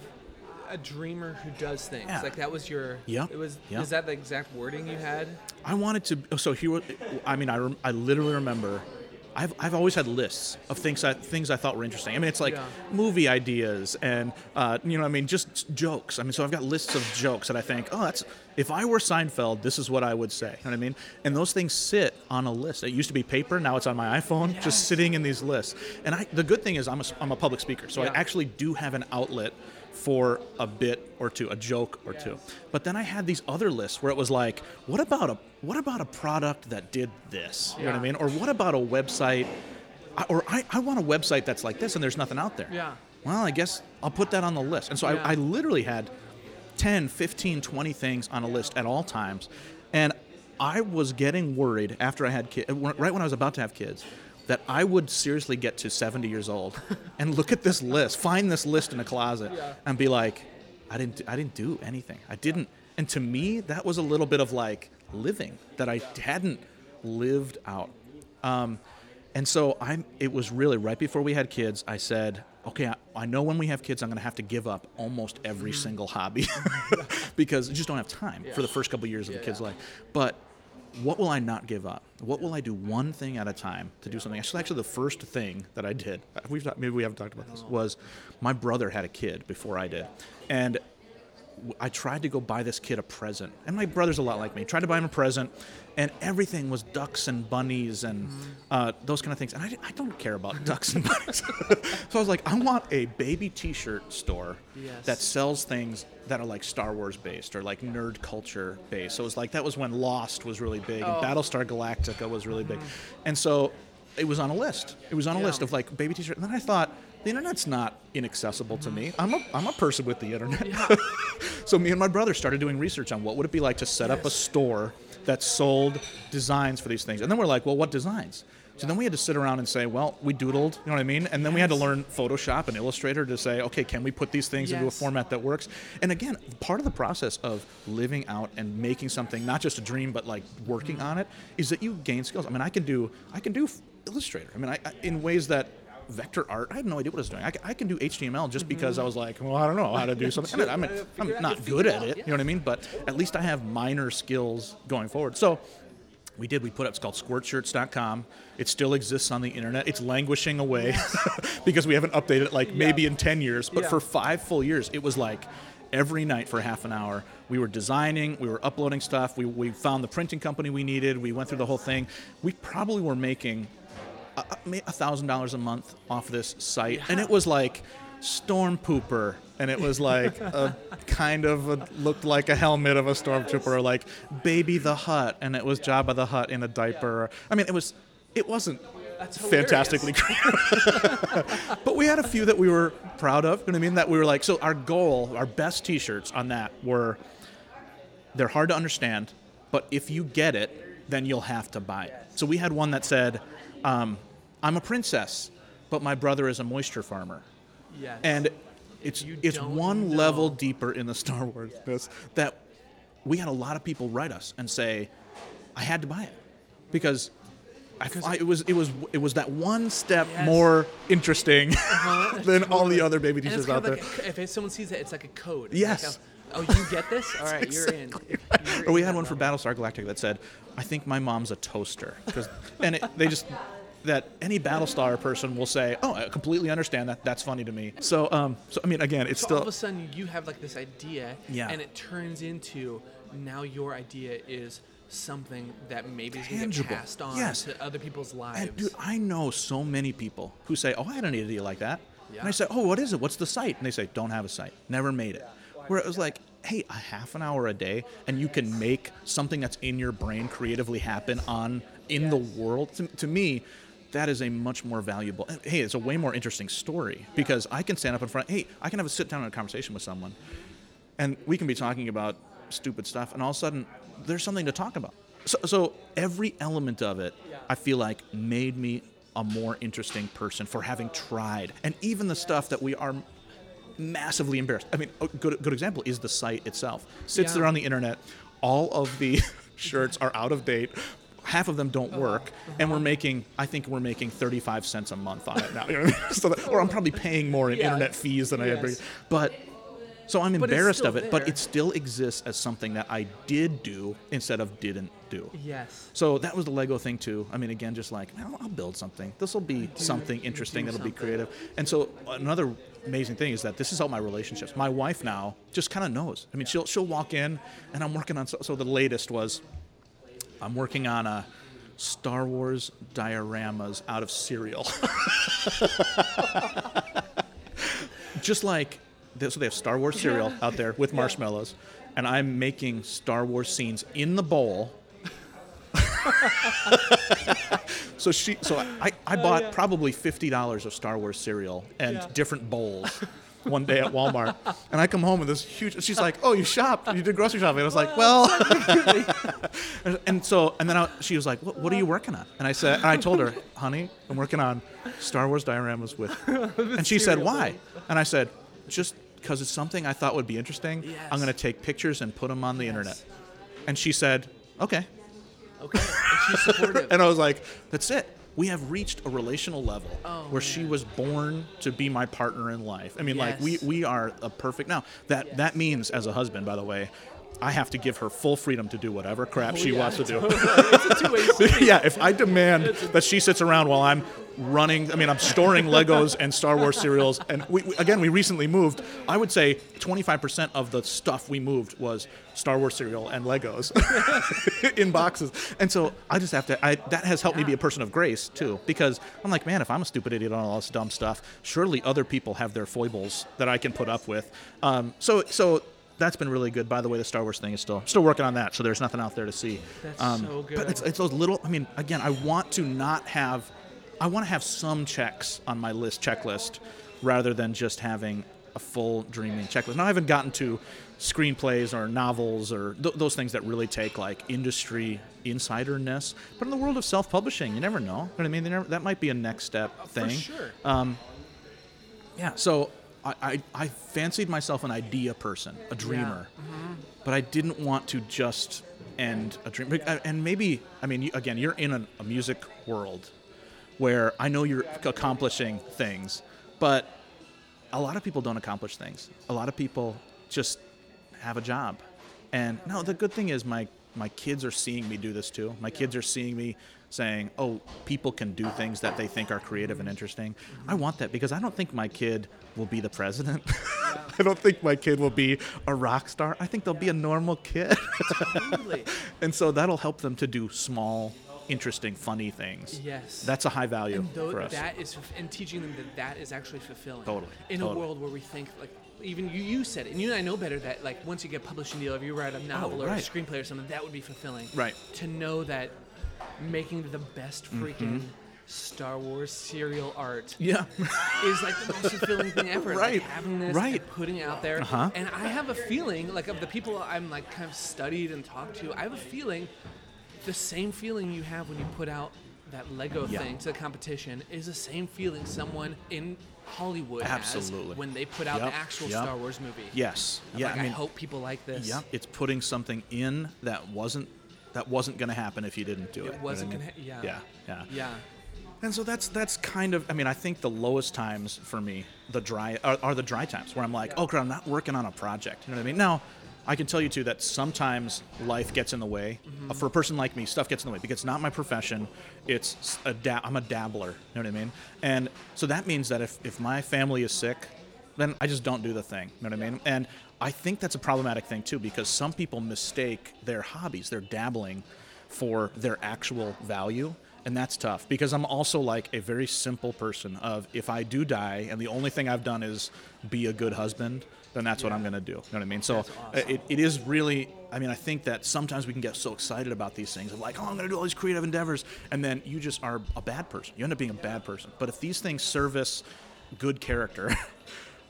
a dreamer who does things Yeah. like that was your. Yeah. It was. yep. Is that the exact wording you had? I wanted to. oh, So here, I mean, I, rem- I literally remember I've, I've always had lists of things I, things I thought were interesting. I mean, it's like Yeah. movie ideas and uh, you know, I mean, just jokes. I mean, so I've got lists of jokes that I think, oh, that's if I were Seinfeld, this is what I would say. You know what I mean? And those things sit on a list. It used to be paper, now it's on my iPhone, just sitting in these lists. And I, the good thing is, I'm a, I'm a public speaker, so Yeah. I actually do have an outlet for a bit or two, a joke or two. But then I had these other lists where it was like, what about a what about a product that did this? You know what I mean? Or what about a website? Or I, I want a website that's like this and there's nothing out there. Yeah. Well, I guess I'll put that on the list. And so Yeah. I, I literally had 10, 15, 20 things on a list at all times. And I was getting worried after I had kids, right when I was about to have kids, that I would seriously get to 70 years old and look at this list, find this list in a closet, and be like, I didn't, I didn't do anything. I didn't. And to me, that was a little bit of like living that I hadn't lived out. Um, and so I'm. It was really right before we had kids. I said, "Okay, I, I know when we have kids, I'm going to have to give up almost every single hobby because I just don't have time for the first couple years of the kid's life." But what will I not give up? What will I do one thing at a time to do something? Actually, actually, the first thing that I did, we've talked, maybe we haven't talked about this, was my brother had a kid before I did, and I tried to go buy this kid a present, and my brother's a lot like me. Tried to buy him a present, and everything was ducks and bunnies and uh, those kind of things. And I, I don't care about ducks and bunnies, so I was like, I want a baby T-shirt store Yes. that sells things that are like Star Wars based or like nerd culture based. So it was like that was when Lost was really big and Battlestar Galactica was really big, and so it was on a list. It was on a list of like baby T-shirt, and then I thought. The internet's not inaccessible to me. Mm-hmm. I'm a, I'm a person with the internet. so me and my brother started doing research on what would it be like to set up a store that sold designs for these things. And then we're like, well, what designs? So then we had to sit around and say, well, we doodled, you know what I mean? And then we had to learn Photoshop and Illustrator to say, okay, can we put these things into a format that works? And again, part of the process of living out and making something not just a dream but like working mm-hmm. on it is that you gain skills. I mean, I can do I can do Illustrator. I mean, I, I, in ways that vector art, I had no idea what I was doing. I, I can do HTML just because I was like, well, I don't know how to do something. I mean, I'm not good at it, you know what I mean? But at least I have minor skills going forward. So we did. We put up. It's called squirtshirts.com. It still exists on the internet. It's languishing away because we haven't updated it like maybe in 10 years. But Yeah. for five full years, it was like every night for half an hour. We were designing, we were uploading stuff. We, we found the printing company we needed. We went through the whole thing. We probably were making a thousand dollars a month off this site, and it was like storm pooper, and it was like a kind of a, looked like a helmet of a stormtrooper, or like baby the hut, and it was Jabba the Hutt in a diaper. I mean, it was it wasn't fantastically creative, but we had a few that we were proud of. You know what I mean? That we were like, so our goal, our best T-shirts on that were they're hard to understand, but if you get it, then you'll have to buy it. So we had one that said, um, "I'm a princess, but my brother is a moisture farmer," Yes. and it's You it's one know. level deeper in the Star Wars that we had a lot of people write us and say, "I had to buy it because." I, I- it was it was it was that one step Yes. more interesting than all the other baby teachers out there. like a- if someone sees it, it's like a code. Yes. Like a, oh, you get this? All right, you're in. You're Or we in had one for. Battlestar Galactica that said, "I think my mom's a toaster," and it, they just that any Battlestar person will say, "Oh, I completely understand that. That's funny to me." So, um, so I mean, again, it's So still all of a sudden you have like this idea, Yeah. and it turns into now your idea is something that maybe is going to get passed on Yes. to other people's lives. And dude, I know so many people who say, "Oh, I had an idea like that," and I say, "Oh, what is it? What's the site?" And they say, "Don't have a site. Never made it." Where it was like, "Hey, a half an hour a day, and you can make something that's in your brain creatively happen on in the world." To, to me. That is a much more valuable. Hey, it's a way more interesting story because I can stand up in front. Hey, I can have a sit down and a conversation with someone, and we can be talking about stupid stuff, and all of a sudden, there's something to talk about. So, so every element of it, I feel like, made me a more interesting person for having tried, and even the stuff that we are massively embarrassed. I mean, a good good example is the site itself. Sits Yeah. there on the internet. All of the shirts are out of date. Half of them don't work, and we're making. I think we're making 35 cents a month on it now. You know I mean? so that, or I'm probably paying more in Yeah. internet fees than I ever. Yes. But So I'm But embarrassed of it, but it still exists as something that I did do instead of didn't do. Yes. So that was the Lego thing too. I mean, again, just like I'll, I'll build something. This will be something interesting. That'll be creative. And so another amazing thing is that this is helped my relationships. My wife now just kind of knows. I mean, she'll she'll walk in, and I'm working on. So, so the latest was, I'm working on a Star Wars dioramas out of cereal. just like so they have Star Wars cereal out there with marshmallows, and I'm making Star Wars scenes in the bowl. so she, so I, I oh, bought probably fifty dollars of Star Wars cereal and different bowls. One day at Walmart, and I come home with this huge. She's like, "Oh, you shopped? You did grocery shopping?" And I was like, "Well," and so, and then I, she was like, what, "What are you working on?" And I said, and I told her, "Honey, I'm working on Star Wars dioramas with." And she said, "Why?" And I said, "Just because it's something I thought would be interesting. Yes. I'm going to take pictures and put them on the internet." And she said, "Okay." Okay. And she's supportive. And I was like, "That's it. We have reached a relational level Oh, where she was born to be my partner in life. I mean, like we we are a perfect now. That that means as a husband, by the way." I have to give her full freedom to do whatever crap oh, she Oh, yeah, wants to do. it's a two-way street. yeah, if I demand that she sits around while I'm running, I mean, I'm storing Legos and Star Wars cereals, and we, we- again, we recently moved. I would say 25% of the stuff we moved was Star Wars cereal and Legos in boxes, and so I just have to. I, that has helped me be a person of grace too, because I'm like, man, if I'm a stupid idiot on all this dumb stuff, surely other people have their foibles that I can put up with. Um, so, so. That's been really good. By the way, the Star Wars thing is still still working on that, so there's nothing out there to see. That's Um, so But it's, it's those little. I mean, again, I want to not have. I want to have some checks on my list checklist, rather than just having a full dreaming checklist. Now I haven't gotten to screenplays or novels or th- those things that really take like industry insiderness. But in the world of self-publishing, you never know. You know what I mean? Never, that might be a next step oh, thing. For sure. Um, yeah. So I, I, I fancied myself an idea person, a dreamer, mm-hmm. but I didn't want to just end a dream. Uh, and maybe, I mean, again, you're in a, a music world where I know you're accomplishing things, but a lot of people don't accomplish things. A lot of people just have a job. And no, the good thing is my my kids are seeing me do this too. My kids are seeing me saying, "Oh, people can do things that they think are creative and interesting." I want that because I don't think my kid will be the president. I don't think my kid will be a rock star. I think they'll be a normal kid. And so that'll help them to do small, interesting, funny things. Yes. That's a high value and for us. that is and teaching them that that is actually fulfilling Totally, in a world where we think like even you you said it and you and I know better that like once you get a publishing deal if you write a novel or a Oh, screenplay or something that would be fulfilling Right. to know that making the best freaking Star Wars cereal art yeah. is like the most fulfilling thing ever. Like, Right, having this right. and putting it out there. Uh-huh. And I have a feeling, like of the people I'm like kind of studied and talked to, I have a feeling the same feeling you have when you put out that Lego Yeah. thing to the competition is the same feeling someone in Hollywood Absolutely. has when they put out Yep, the actual yep. Star Wars movie. yes. I'm Yeah. like, I mean, hope people like this. Yeah, it's putting something in that wasn't that wasn't going to happen if you didn't do it. It you know what wasn't gonna. mean? Yeah. Yeah, yeah. Yeah. And so that's that's kind of I mean I think the lowest times for me the dry are, are the dry times where I'm like oh crap I'm not working on a project you know what I mean now I can tell you too that sometimes life gets in the way. Uh, for a person like me stuff gets in the way because it's not my profession. It's a da- I'm a dabbler you know what I mean? And so that means that if if my family is sick then I just don't do the thing you know what I mean? And I think that's a problematic thing too because some people mistake their hobbies their dabbling for their actual value and that's tough because i'm also like a very simple person of if i do die and the only thing i've done is be a good husband then that's what i'm going to do you know what i mean so uh, it, it is really i mean i think that sometimes we can get so excited about these things of like oh i'm going to do all these creative endeavors and then you just are a bad person you end up being a bad person but if these things service good character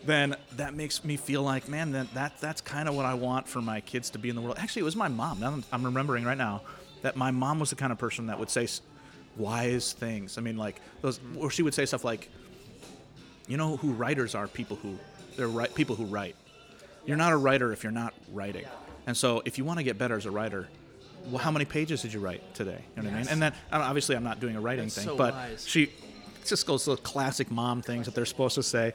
then that makes me feel like, man, that, that that's kind of what I want for my kids to be in the world. Actually, it was my mom. Now I'm remembering right now that my mom was the kind of person that would say wise things. I mean, like those, or she would say stuff like, "You know who writers are? People who they're right. People who write. You're not a writer if you're not writing. And so, if you want to get better as a writer." Well, how many pages did you write today? You know what I mean? And then obviously I'm not doing a writing That's thing, so but wise. she just goes to the classic mom things that they're supposed to say.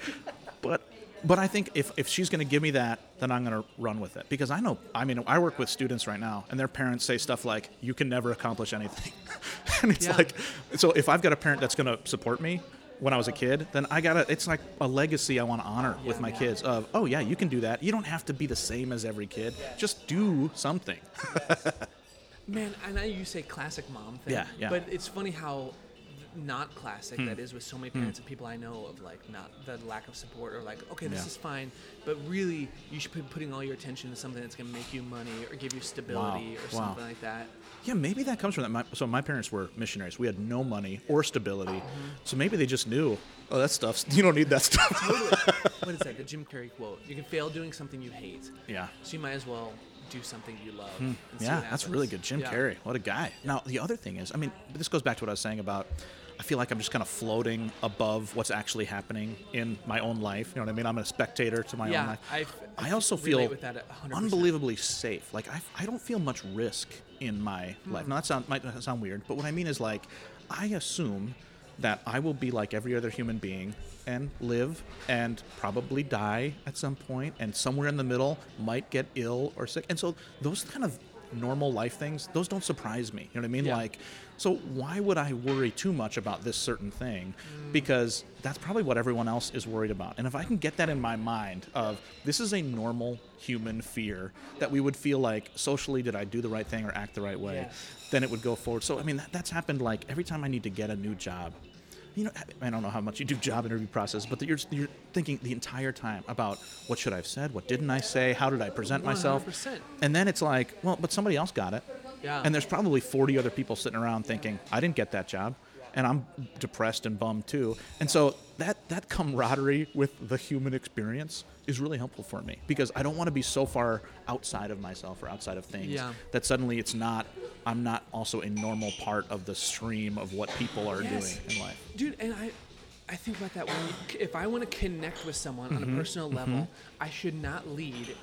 But but I think if, if she's going to give me that then I'm going to run with it because I know. I mean, I work with students right now, and their parents say stuff like, "You can never accomplish anything," and it's Yeah. like, so if I've got a parent that's going to support me when I was a kid, then I gotta. It's like a legacy I want to honor with my kids. Of oh yeah, you can do that. You don't have to be the same as every kid. Just do something. Man, I know you say classic mom thing. Yeah, yeah. But it's funny how not classic Hmm. that is with so many parents and people I know of like not the lack of support or like okay this Yeah. is fine but really you should be putting all your attention to something that's going to make you money or give you stability or Wow. something like that. Yeah, maybe that comes from that. My, so my parents were missionaries. We had no money or stability, uh-huh. so maybe they just knew. Oh, that stuff. You don't need that stuff. what is that? The Jim Carrey quote. You can fail doing something you hate. Yeah. So you might as well do something you love. and Yeah, that's really good. Jim Yeah. Carrey, what a guy. Now, the other thing is, I mean, this goes back to what I was saying about I feel like I'm just kind of floating above what's actually happening in my own life. You know what I mean? I'm a spectator to my Yeah, own life. i also relate feel with that a hundred percent. unbelievably safe. Like, I, I don't feel much risk in my Hmm. life. Now, that sound, might sound weird, but what I mean is, like, I assume that I will be like every other human being and live and probably die at some point and somewhere in the middle might get ill or sick. And so those kind of normal life things, those don't surprise me. You know what I mean? Yeah. Like so why would I worry too much about this certain thing? Because that's probably what everyone else is worried about. And if I can get that in my mind of this is a normal human fear that we would feel like socially did I do the right thing or act the right way, Yes. then it would go forward. So I mean that, that's happened like every time I need to get a new job. You know, I don't know how much you do job interview process, but you're you're thinking the entire time about what should I have said, what didn't I say, how did I present myself, 100%. and then it's like, well, but somebody else got it, Yeah. and there's probably 40 other people sitting around thinking, I didn't get that job. And I'm depressed and bummed too. And so that, that camaraderie with the human experience is really helpful for me because I don't want to be so far outside of myself or outside of things Yeah. that suddenly it's not, I'm not also a normal part of the stream of what people are Yes. doing in life. Dude, and I, I think about that when if I want to connect with someone Mm-hmm. on a personal level, I should not lead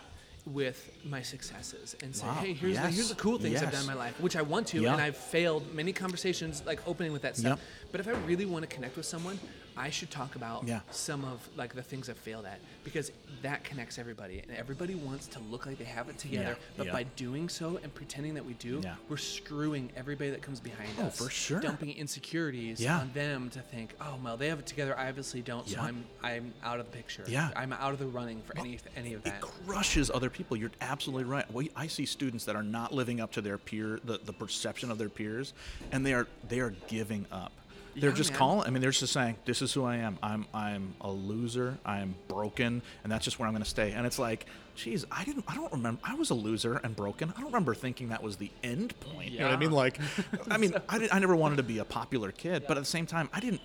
with my successes and say, Wow, hey, here's the, here's the cool things I've done in my life, which I want to, Yeah. and I've failed many conversations like opening with that stuff. Yep. But if I really want to connect with someone, I should talk about Yeah. some of like the things I've failed at because that connects everybody, and everybody wants to look like they have it together. Yeah, But yeah. by doing so and pretending that we do, we're screwing everybody that comes behind Oh, us. for sure. Dumping insecurities on them to think, oh well, they have it together. I obviously don't, so I'm I'm out of the picture. Yeah. I'm out of the running for any any of that. it crushes other people. You're absolutely right. Well, I see students that are not living up to their peer, the, the perception of their peers, and they are they are giving up. They're Yeah, just man. calling. I mean, they're just saying, "This is who I am. I'm I'm a loser. I'm broken, and that's just where I'm going to stay." And it's like, geez, I didn't. I don't remember. I was a loser and broken. I don't remember thinking that was the end point. Yeah. You know what I mean? Like, I mean, I, didn't, I never wanted to be a popular kid, but at the same time, I didn't.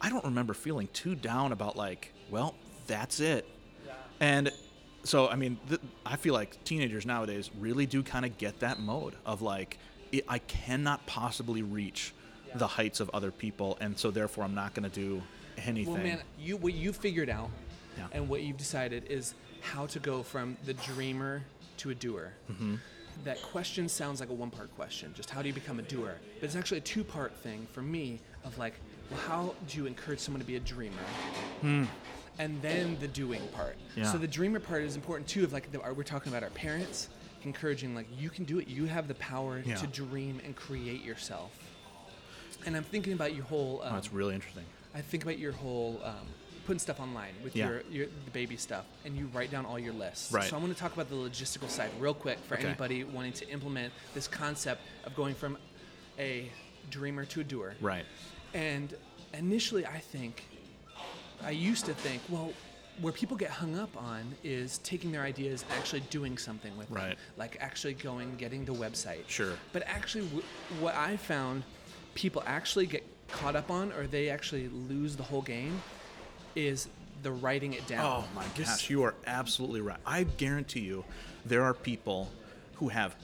I don't remember feeling too down about like, well, that's it. And so, I mean, th- I feel like teenagers nowadays really do kind of get that mode of like, it, I cannot possibly reach the heights of other people, and so therefore I'm not going to do anything. Well, man, you what you figured out, Yeah. and what you've decided is how to go from the dreamer to a doer. Mm-hmm. That question sounds like a one-part question, just how do you become a doer? But it's actually a two-part thing for me of like, well, how do you encourage someone to be a dreamer? And then the doing part. Hmm. Yeah. So the dreamer part is important too. Of like the, we're talking about our parents encouraging like you can do it. You have the power Yeah. to dream and create yourself. And I'm thinking about your whole. Um, oh, that's really interesting. I think about your whole um, putting stuff online with Yeah. your, your the baby stuff, and you write down all your lists. Right. So I want to talk about the logistical side real quick for Okay. anybody wanting to implement this concept of going from a dreamer to a doer. Right. And initially, I think I used to think, well, where people get hung up on is taking their ideas and actually doing something with them. Like actually going, getting the website. Sure. But actually, w- what I found people actually get caught up on, or they actually lose the whole game, is the writing it down. Oh my This- gosh, you are absolutely right. I guarantee you, there are people who have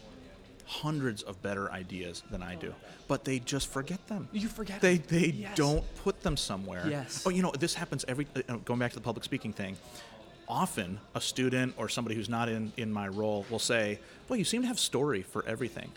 hundreds of better ideas than I do, but they just forget them. You forget They them. they Yes. don't put them somewhere. Yes. Oh, you know this happens every. Uh, going back to the public speaking thing. Often, a student or somebody who's not in, in my role will say, "Well, you seem to have story for everything,"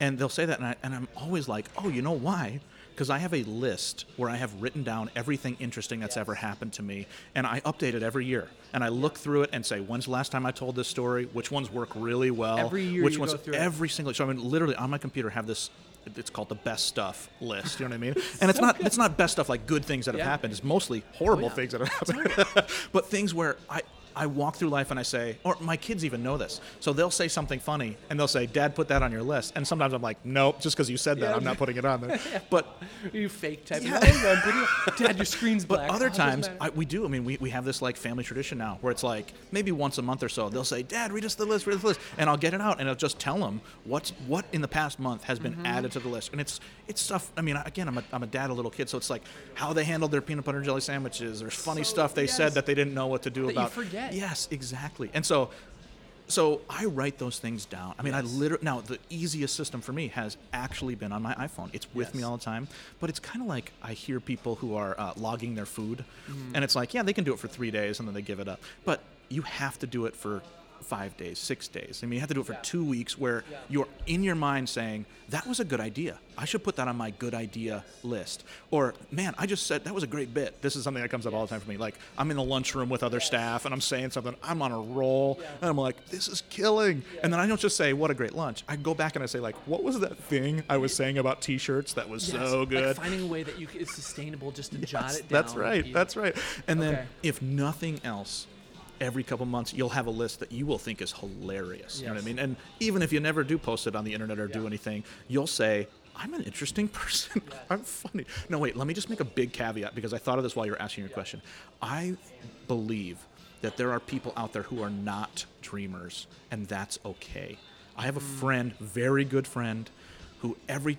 and they'll say that, and, I, and I'm always like, "Oh, you know why?" because I have a list where I have written down everything interesting that's ever happened to me, and I update it every year. And I look through it and say, when's the last time I told this story? Which ones work really well? Every year Which ones? go through it. every single. So I mean, literally on my computer, have this. It's called the best stuff list. You know what I mean? And it's not. It's not best stuff like good things that have happened. It's mostly horrible Oh, yeah. things that have oh, happened. but things where I. I walk through life and I say, or my kids even know this. So they'll say something funny and they'll say, "Dad, put that on your list." And sometimes I'm like, "Nope, just because you said that, Yeah. I'm not putting it on there." But You fake type. Yeah. Oh, pretty- Dad, your screen's black. but other times. I, we do. I mean, we, we have this like family tradition now where it's like maybe once a month or so they'll say, "Dad, read us the list, read us the list," and I'll get it out and I'll just tell them what's what in the past month has been Mm-hmm. added to the list, and it's it's stuff. I mean, again, I'm a, I'm a dad, of a little kid, so it's like how they handled their peanut butter and jelly sandwiches. There's funny So- stuff they yes. said that they didn't know what to do That you about. Yes, exactly. And so. So I write those things down. I mean, I literally now the easiest system for me has actually been on my iPhone. It's with me all the time. But it's kind of like I hear people who are uh, logging their food, Mm-hmm. and it's like, yeah, they can do it for three days and then they give it up. But you have to do it for five days, six days. I mean, you have to do it for two weeks where you're in your mind saying, that was a good idea. I should put that on my good idea list. Or, man, I just said that was a great bit. This is something that comes up all the time for me. Like, I'm in the lunchroom with other staff and I'm saying something, I'm on a roll, and I'm like, this is killing. And then I don't just say, what a great lunch. I go back and I say, like, what was that thing I was saying about t shirts that was Yes, so like good? finding a way that you it's sustainable just to jot it down. That's right. That's right. And then, if nothing else, every couple months you'll have a list that you will think is hilarious. You know what I mean? And even if you never do post it on the internet or do anything, you'll say, "I'm an interesting person. I'm funny." No, wait. Let me just make a big caveat because I thought of this while you were asking your question. I believe that there are people out there who are not dreamers, and that's okay. I have a mm. friend, very good friend, who every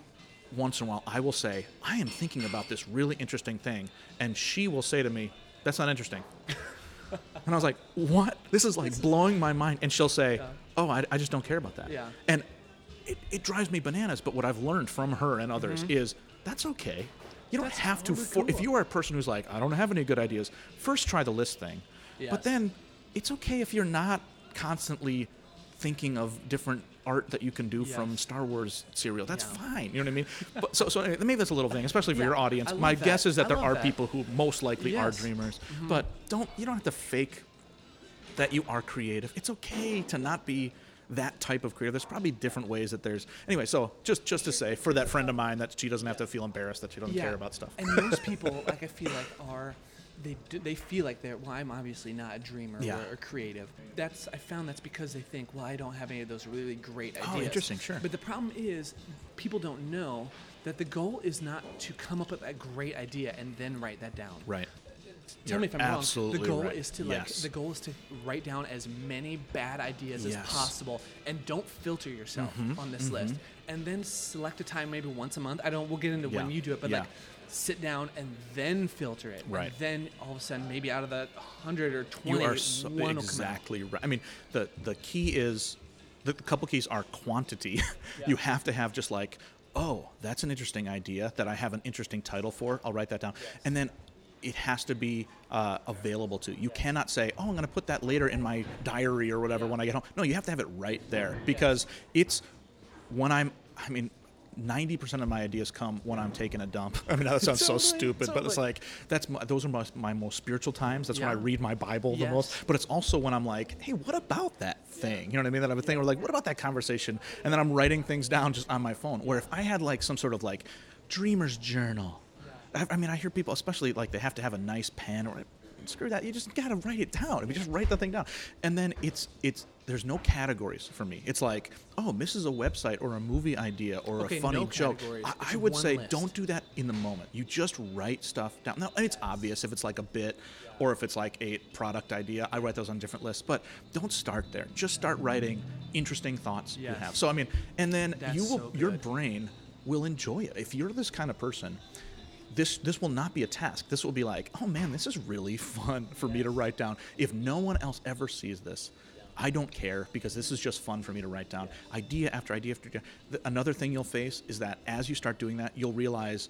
once in a while I will say, I am thinking about this really interesting thing. And she will say to me, That's not interesting. and I was like, What? This is like blowing my mind. And she'll say, Oh, I, I just don't care about that. Yeah. And it, it drives me bananas. But what I've learned from her and others mm-hmm. is that's okay. You don't That's have to. For, If you are a person who's like, I don't have any good ideas, first try the list thing. Yes. But then it's okay if you're not constantly thinking of different art that you can do from Star Wars cereal. That's Yeah. fine. You know what I mean? But so, so maybe that's a little thing, especially for Yeah, your audience. My that. guess is that I there are that. people who most likely are Yes. Mm-hmm. dreamers. But don't you don't have to fake that you are creative. It's okay to not be that type of creative. There's probably different ways that there's anyway. So just just to say, for that friend of mine, that she doesn't have to feel embarrassed that she doesn't care about stuff. And most people, like I feel like, are they do, they feel like they're well. I'm obviously not a dreamer Yeah. or, or creative. That's I found that's because they think, well, I don't have any of those really great ideas. Oh, interesting, sure. But the problem is, people don't know that the goal is not to come up with a great idea and then write that down. right. Tell You're me if I'm wrong. absolutely The goal right. is to like Yes. the goal is to write down as many bad ideas as possible and don't filter yourself Mm-hmm, on this list. And then select a time maybe once a month. I don't we'll get into when you do it, but yeah. like sit down and then filter it. Right. And then all of a sudden maybe out of the 100 or 20 You are so, one will come exactly right. I mean, the the key is the couple keys are quantity. you have to have just like, oh, that's an interesting idea that I have an interesting title for. I'll write that down, and then it has to be uh, available to you. You cannot say, oh, I'm going to put that later in my diary or whatever when I get home. No, you have to have it right there because it's when I'm. I mean. 90% of my ideas come when I'm taking a dump. I mean, that sounds so Totally, stupid, but it's like that's my, those are my, my most spiritual times. That's when I read my Bible the most. But it's also when I'm like, hey, what about that thing? You know what I mean? That I'm thinking, or like, what about that conversation? And then I'm writing things down just on my phone. Where if I had like some sort of like dreamer's journal, I, I mean, I hear people, especially like they have to have a nice pen or screw that. You just gotta write it down. I mean, just write the thing down. And then it's it's there's no categories for me. It's like, oh, this is a website or a movie idea or Okay, a funny no joke. I, I would say list. don't do that in the moment. You just write stuff down. Now, and it's obvious if it's like a bit or if it's like a product idea. I write those on different lists, but don't start there. Just start writing interesting thoughts you have. So I mean, and then That's you will so your brain will enjoy it. If you're this kind of person, this this will not be a task. This will be like, oh man, this is really fun for me to write down. If no one else ever sees this, I don't care because this is just fun for me to write down. Idea after idea after idea. Another thing you'll face is that as you start doing that, you'll realize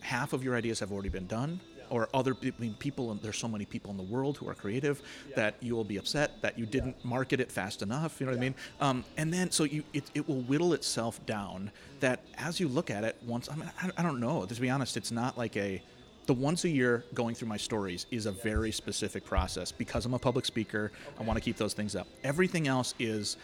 half of your ideas have already been done or other I mean, people. There's so many people in the world who are creative that you will be upset that you didn't market it fast enough. You know what I mean? Um, and then so you it, it will whittle itself down. That as you look at it once, I mean, I, I don't know. To be honest, it's not like a the once a year going through my stories is a very specific process because I'm a public speaker. I want to keep those things up. Everything else is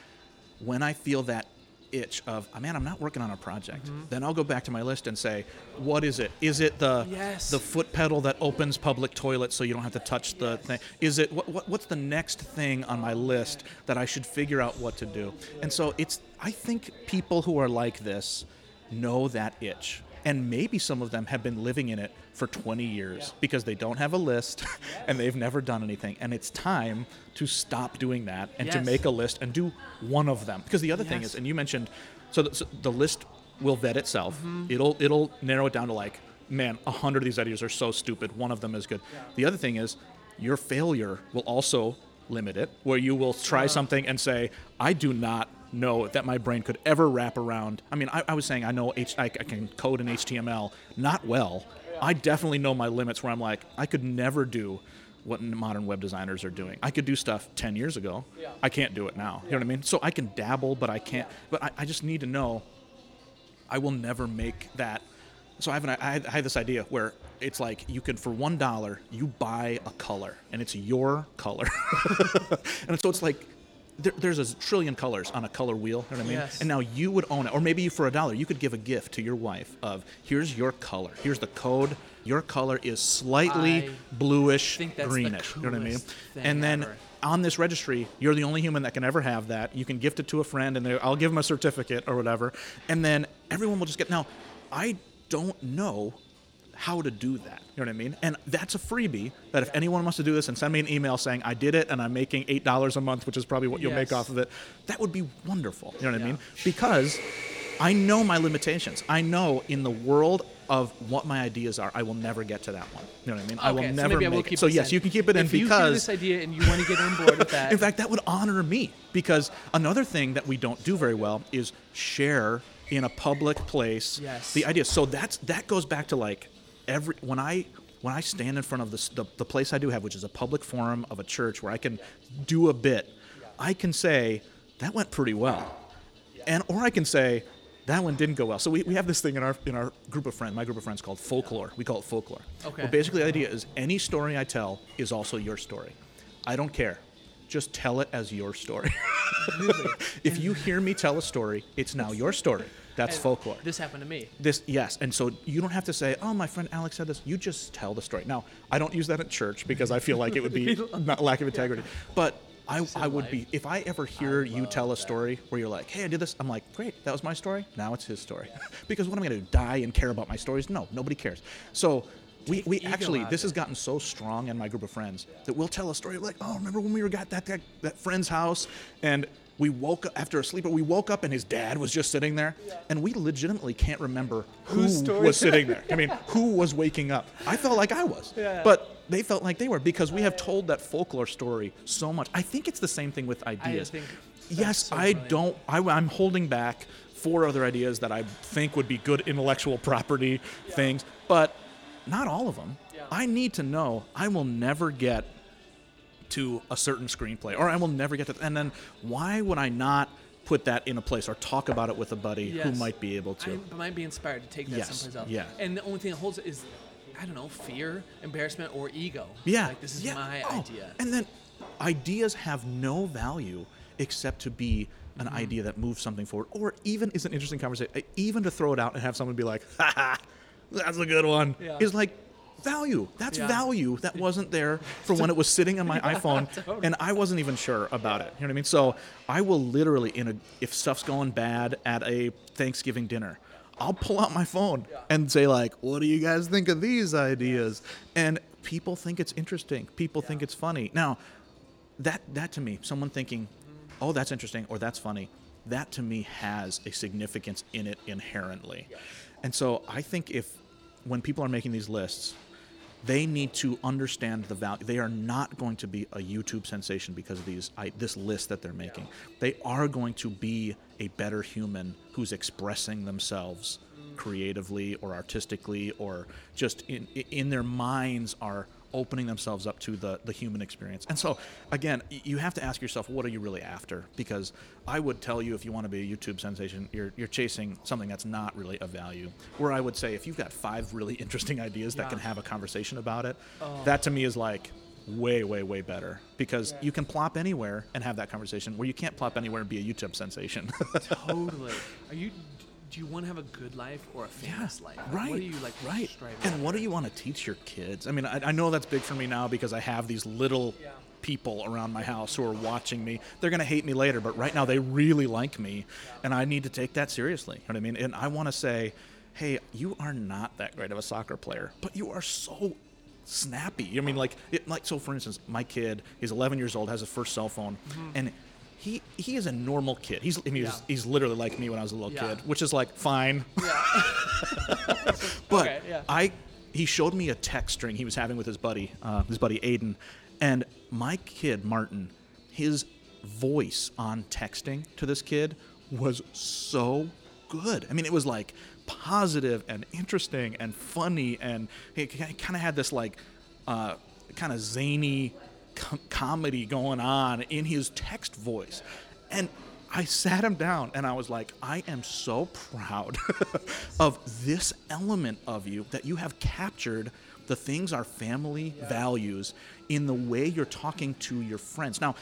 when I feel that itch of, oh, man, I'm not working on a project. Mm-hmm. Then I'll go back to my list and say, what is it? Is it the Yes. the foot pedal that opens public toilets so you don't have to touch the thing? Is it what, what what's the next thing on my list that I should figure out what to do? And so it's I think people who are like this know that itch. And maybe some of them have been living in it for 20 years because they don't have a list and they've never done anything. And it's time to stop doing that and to make a list and do one of them. Because the other thing is, and you mentioned, so the, so the list will vet itself. Mm-hmm. It'll it'll narrow it down to like, man, a hundred of these ideas are so stupid. One of them is good. The other thing is, your failure will also limit it, where you will try something and say, I do not know that my brain could ever wrap around. I mean, I, I was saying I know H, I, I can code in HTML, not well. I definitely know my limits where I'm like, I could never do what modern web designers are doing. I could do stuff 10 years ago. I can't do it now. You know what I mean? So I can dabble, but I can't. But I, I just need to know I will never make that. So I have, an, I I had this idea where it's like you can for one dollar you buy a color and it's your color, and so it's like there, there's a trillion colors on a color wheel. You know what I mean? Yes. And now you would own it, or maybe for a dollar you could give a gift to your wife of here's your color, here's the code. Your color is slightly I bluish, think that's the greenish. You know what I mean? And then ever. on this registry, you're the only human that can ever have that. You can gift it to a friend, and they- I'll give them a certificate or whatever. And then everyone will just get. Now, I don't know how to do that. You know what I mean? And that's a freebie that if anyone wants to do this and send me an email saying I did it and I'm making eight dollars a month, which is probably what you'll make off of it, that would be wonderful. You know what Yeah. I mean? Because I know my limitations. I know in the world of what my ideas are, I will never get to that one. You know what I mean? I will so never maybe I will make it. keep So this yes, in. you can keep it in if you because this idea and you want to get on board with that, in fact, that would honor me because another thing that we don't do very well is share in a public place Yes. the idea. So that's that goes back to like every when I when I stand in front of this, the the place I do have, which is a public forum of a church where I can do a bit, I can say that went pretty well, and or I can say. That one didn't go well. So we, we have this thing in our in our group of friends, my group of friends called folklore. We call it folklore. Okay. But basically the idea is any story I tell is also your story. I don't care. Just tell it as your story. if you hear me tell a story, it's now your story. That's And folklore. This happened to me. This yes, and so you don't have to say, "Oh, my friend Alex said this." You just tell the story. Now, I don't use that at church because I feel like it would be not lack of integrity. But I, I would be if I ever hear you tell a story where you're like, "Hey, I did this," I'm like, "Great, that was my story." Now it's his story, because what am I going to do? Die and care about my stories? No, nobody cares. So. We, we actually this has gotten so strong in my group of friends that we'll tell a story like oh remember when we were at that, that that friend's house and we woke up after a sleeper we woke up and his dad was just sitting there and we legitimately can't remember who was sitting there. I mean who was waking up? I felt like i was. Yeah. but they felt like they were because we have told that folklore story so much. I think it's the same thing with ideas. think yes so i brilliant. don't I, i'm holding back four other ideas that i think would be good intellectual property things but not all of them i need to know. I will never get to a certain screenplay or i will never get to and then why would i not put that in a place or talk about it with a buddy who might be able to I might be inspired to take that Yes, someplace else. yeah. And the only thing that holds it is, I don't know, fear, embarrassment, or ego. Yeah. Like this is yeah. my Oh, idea. And then ideas have no value except to be an Mm-hmm. idea that moves something forward or even is an interesting conversation. Even to throw it out and have someone be like, ha ha, that's a good one, Yeah. is like value. That's Yeah. value that wasn't there for when it was sitting on my iPhone and I wasn't even sure about it. You know what I mean? So I will literally in a if stuff's going bad at a Thanksgiving dinner, I'll pull out my phone and say like, "What do you guys think of these ideas?" And people think it's interesting. People think it's funny. Now, that that to me, someone thinking, "Oh, that's interesting" or "That's funny," that to me has a significance in it inherently. And so I think if when people are making these lists, they need to understand the value. They are not going to be a YouTube sensation because of these I, this list that they're making. They are going to be a better human who's expressing themselves creatively or artistically or just in in their minds are opening themselves up to the, the human experience. And so, again, you have to ask yourself, what are you really after? Because I would tell you, if you want to be a YouTube sensation, you're, you're chasing something that's not really of value. Where I would say, if you've got five really interesting ideas that can have a conversation about it, oh. that to me is like way, way, way better. Because you can plop anywhere and have that conversation, where you can't plop anywhere and be a YouTube sensation. totally. Are you? Do you want to have a good life or a famous life? Like, Right. What are you like? Right. And what do you want to teach your kids? I mean, I, I know that's big for me now because I have these little people around my house who are watching me. They're going to hate me later, but right now they really like me, and I need to take that seriously. You know what I mean? And I want to say, hey, you are not that great of a soccer player, but you are so snappy. I mean, like, it, like so. For instance, my kid, he's 11 years old, has his first cell phone, mm-hmm. and he he is a normal kid. He's I mean, he's, Yeah. he's literally like me when I was a little Yeah. kid, which is like fine. But Okay, yeah. I he showed me a text string he was having with his buddy, uh, his buddy Aiden, and my kid Martin, his voice on texting to this kid was so good. I mean, it was like positive and interesting and funny, and he kind of had this like uh, kind of zany com- comedy going on in his text voice, and I sat him down and I was like, I am so proud of this element of you that you have captured the things our family values in the way you're talking to your friends. Now,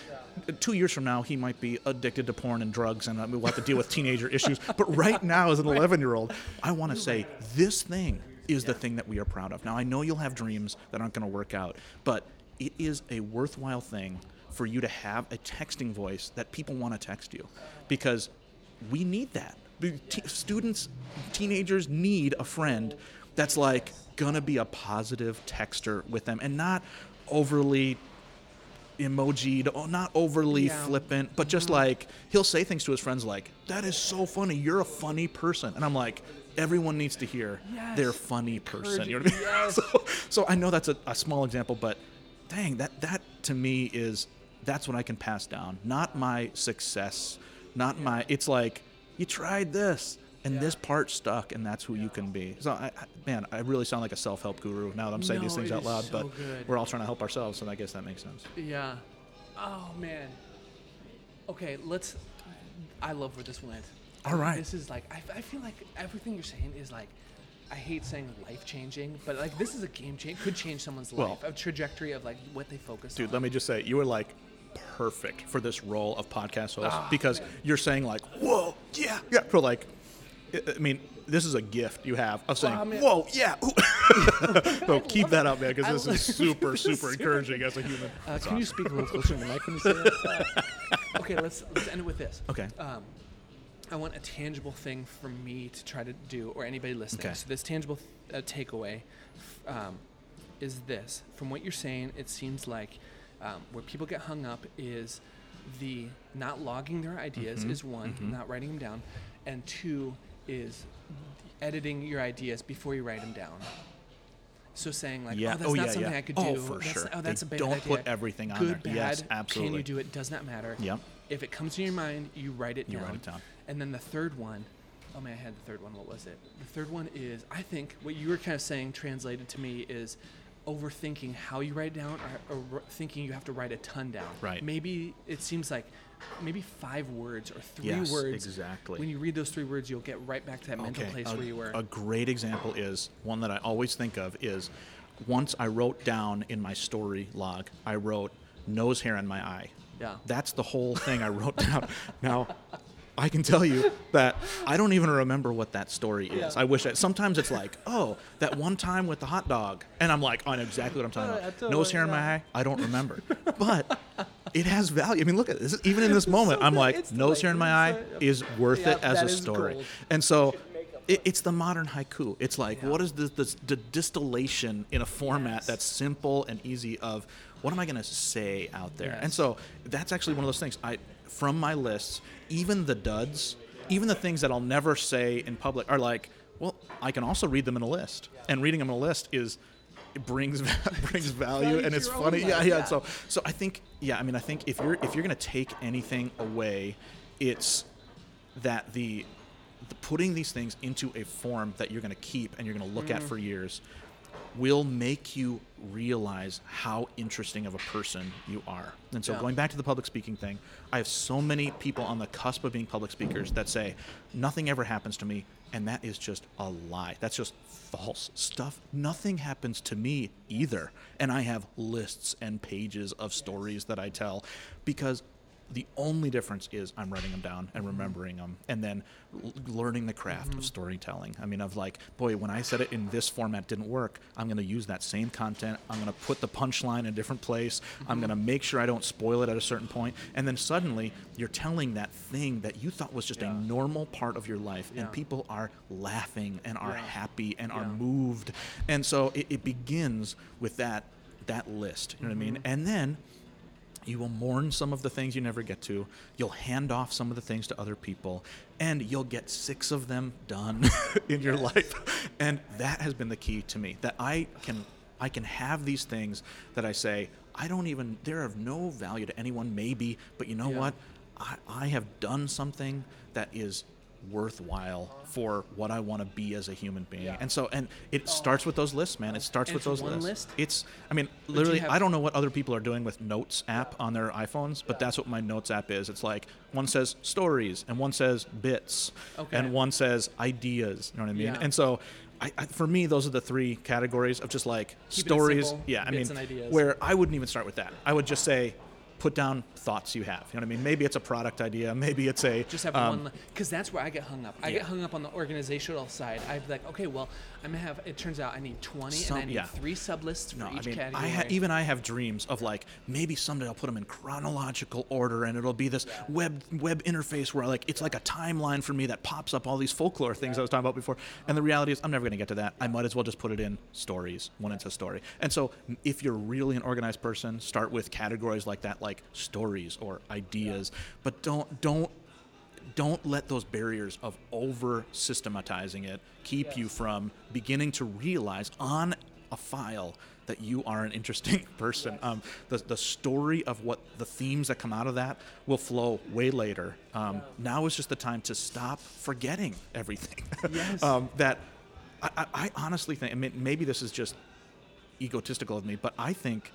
two years from now, he might be addicted to porn and drugs and uh, we'll have to deal with teenager issues. But right now, as an 11 year old, I want to say this thing is the thing that we are proud of. Now, I know you'll have dreams that aren't going to work out, but it is a worthwhile thing for you to have a texting voice that people want to text you because we need that. T- students, teenagers need a friend that's like gonna be a positive texter with them and not overly emojied or not overly Yeah. flippant, but just mm-hmm. like he'll say things to his friends like, That is so funny. You're a funny person. And I'm like, everyone needs to hear Yes. funny person. You know what I mean? Yes. so, so I know that's a, a small example, but dang, that that to me is that's what I can pass down. Not my success, not my. It's like you tried this, and this part stuck, and that's who you can be. So, I, I, man, I really sound like a self-help guru now that I'm saying these things out loud, so but good. we're all trying to help ourselves, and I guess that makes sense. Yeah. Oh man. Okay, let's. I love where this went. All right. This is like I, I feel like everything you're saying is like. I hate saying life changing, but like this is a game change. Could change someone's Well- life, a trajectory of like what they focus on. Dude, on. let me just say, you are like perfect for this role of podcast host Ah, because you're saying like, whoa, yeah, yeah, for like, I mean, this is a gift you have of saying, man. whoa, yeah. so keep that up, man, because this is super, super encouraging as a human. Uh, can you speak a little closer to the mic when you say that? Uh, okay, let's let's end it with this. Okay. Um, I want a tangible thing for me to try to do, or anybody listening. Okay. So this tangible th- uh, takeaway um, is this: from what you're saying, it seems like um, where people get hung up is the not logging their ideas Mm-hmm. is one, not writing them down, and two is editing your ideas before you write them down. So saying like, Yeah. oh, that's Oh, not yeah, something yeah. I could Oh, do. for That's- sure. Oh, that's They a bad don't idea. put everything on Good, there. bad. Yes, Can you do it? Does not matter. Yep. If it comes to your mind, you write it You down. write it down. And then the third one, oh man, I had the third one. What was it? The third one is, I think what you were kind of saying translated to me is overthinking how you write it down or, or thinking you have to write a ton down. Right. Maybe it seems like maybe five words or three Yes, words. exactly. When you read those three words, you'll get right back to that mental place a, where you were. a great example is one that I always think of is once I wrote down in my story log, I wrote nose hair on my eye. Yeah. That's the whole thing I wrote down. Now, I can tell you that I don't even remember what that story is. I wish I, sometimes it's like, oh, that one time with the hot dog. And I'm like, I know exactly what I'm talking Oh, about. yeah, totally, Nose hair in my eye, I don't remember. but it has value. I mean, look at this. Even in this moment, so I'm like, nose hair in my eye is worth Yeah, it as a story. gold. And so it, it's the modern haiku. It's like, what is the, the, the distillation in a format Yes. that's simple and easy of what am I going to say out there? And so that's actually one of those things. I from my lists, even the duds, even the things that I'll never say in public are like, well, I can also read them in a list. And reading them in a list is it brings brings value and it's funny. Yeah, life, yeah. yeah. So so I think yeah, I mean I think if you're if you're going to take anything away, it's that the, the putting these things into a form that you're going to keep and you're going to look at Mm. for years will make you realize how interesting of a person you are. And so, Yeah. going back to the public speaking thing, I have so many people on the cusp of being public speakers that say, nothing ever happens to me. And that is just a lie. That's just false stuff. Nothing happens to me either. And I have lists and pages of stories that I tell because the only difference is I'm writing them down and mm-hmm. remembering them and then l- learning the craft of mm-hmm. storytelling. I mean, of like, boy, when I said it in this format didn't work, I'm going to use that same content. I'm going to put the punchline in a different place. I'm mm-hmm. going to make sure I don't spoil it at a certain point. And then suddenly you're telling that thing that you thought was just a normal part of your life Yeah. and people are laughing and are Yeah. happy and are moved. And so it, it begins with that that list. You know what I mean? And then you will mourn some of the things you never get to. You'll hand off some of the things to other people, and you'll get six of them done in your life. And that has been the key to me. That I can I can have these things that I say I don't even they're of no value to anyone maybe, but you know Yeah. what? I, I have done something that is worthwhile for what I want to be as a human being. And so and it starts with those lists, man. It starts And with those lists. list? It's I mean, literally I don't know what other people are doing with Notes app on their iPhones, but that's what my Notes app is. It's like one says stories and one says bits Okay. and one says ideas. You know what I mean? Yeah. And so, I, I, for me, those are the three categories of just like Keep stories. simple, yeah, I mean, where I wouldn't even start with that. I would just say, put down thoughts you have. You know what I mean? Maybe it's a product idea. Maybe it's a Just have um, one, because that's where I get hung up. I yeah. get hung up on the organizational side. I'd be like, okay, well, I'm gonna have. It turns out I need 20, Some- and I need yeah. three sublists for No, I each mean, category. I ha- even I have dreams of like maybe someday I'll put them in chronological order, and it'll be this web web interface where like it's like a timeline for me that pops up all these folklore things I was talking about before. And the reality is, I'm never going to get to that. I might as well just put it in stories when it's a story. And so, if you're really an organized person, start with categories like that, like stories or ideas, but don't don't don't let those barriers of over systematizing it keep you from beginning to realize on a file that you are an interesting person. Um, the, the story of what the themes that come out of that will flow way later. Um, Now is just the time to stop forgetting everything. Yes. um, that I, I, I honestly think, I mean, maybe this is just egotistical of me, but I think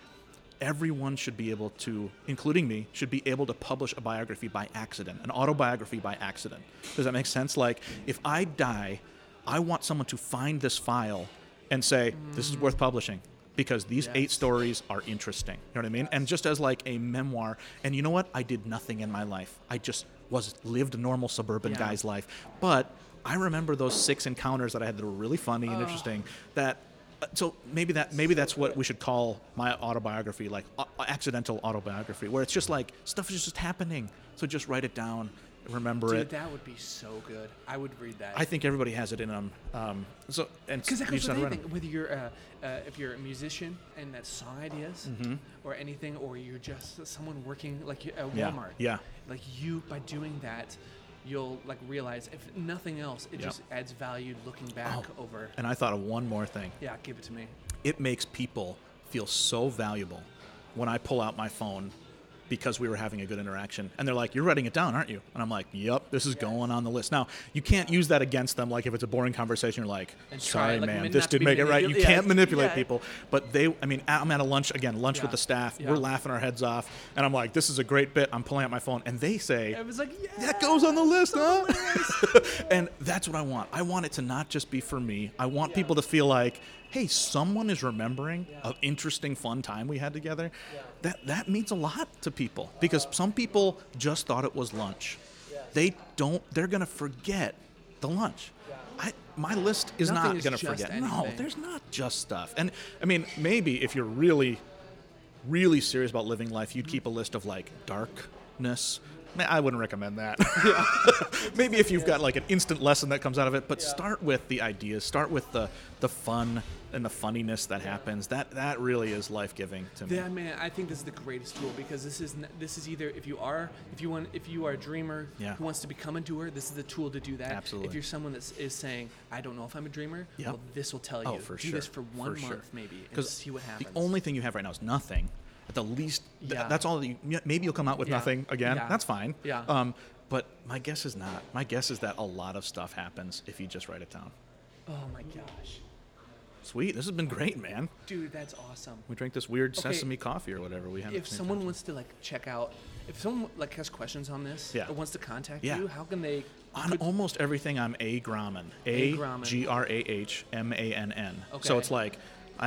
everyone should be able to, including me, should be able to publish a biography by accident, an autobiography by accident. Does that make sense? Like, if I die, I want someone to find this file and say, this is worth publishing. Because these eight stories are interesting. You know what I mean? And just as like a memoir, and you know what? I did nothing in my life. I just was lived a normal suburban Yeah. guy's life. But I remember those six encounters that I had that were really funny and interesting. That so maybe that maybe that's what we should call my autobiography, like uh, accidental autobiography, where it's just like stuff is just happening. So just write it down, remember Dude, it. that would be so good. I would read that. I think everybody has it in them. Um, so and Because that you goes with gotta write 'em. anything. Whether you're uh, uh, if you're a musician and that song ideas Mm-hmm. or anything, or you're just someone working like at Yeah, Walmart. yeah. Like you, by doing that, you'll like realize if nothing else, it Yeah. just adds value looking back Oh, over. And I thought of one more thing. Yeah, give it to me. it makes people feel so valuable when I pull out my phone because we were having a good interaction. And they're like, You're writing it down, aren't you? And I'm like, Yep, this is going on the list. Now, you can't use that against them. Like, if it's a boring conversation, you're like, And Sorry, like, man, this didn't make it right. You yeah, can't manipulate yeah. people. But they, I mean, I'm at a lunch, again, lunch with the staff. yeah. We're laughing our heads off. And I'm like, This is a great bit. I'm pulling out my phone. And they say, I was like, yeah. that goes on the list, huh? and that's what I want. I want it to not just be for me. I want people to feel like, hey, someone is remembering an interesting, fun time we had together. That that means a lot to people because some people just thought it was lunch. They don't. They're gonna forget the lunch. I, my list is Nothing not is gonna just forget. No, there's not just stuff. And I mean, maybe if you're really really serious about living life, you'd mm-hmm. keep a list of like darkness. Nah, I wouldn't recommend that. Maybe if you've got like an instant lesson that comes out of it, but start with the ideas, start with the the fun and the funniness that happens. That that really is life giving to me. Yeah, man, I think this is the greatest tool because this is this is either if you are if you want if you are a dreamer Yeah. who wants to become a doer, this is the tool to do that. Absolutely. If you're someone that is saying, I don't know if I'm a dreamer, Yep. well, this will tell oh, you. Oh, for do sure. this for one sure. month maybe and see what happens. The only thing you have right now is nothing. At the least, th- Yeah. that's all. You, maybe you'll come out with Yeah. nothing again. Yeah. That's fine. Yeah. Um, but my guess is not. My guess is that a lot of stuff happens if you just write it down. Oh my gosh. Sweet. This has been great, man. Dude, that's awesome. We drank this weird Okay. sesame coffee or whatever we had. If someone wants to like check out, if someone like has questions on this, Yeah. or wants to contact Yeah. you, how can they? On could- almost everything, I'm A Grahmann. A. G R A H M A N N. Okay. So it's like,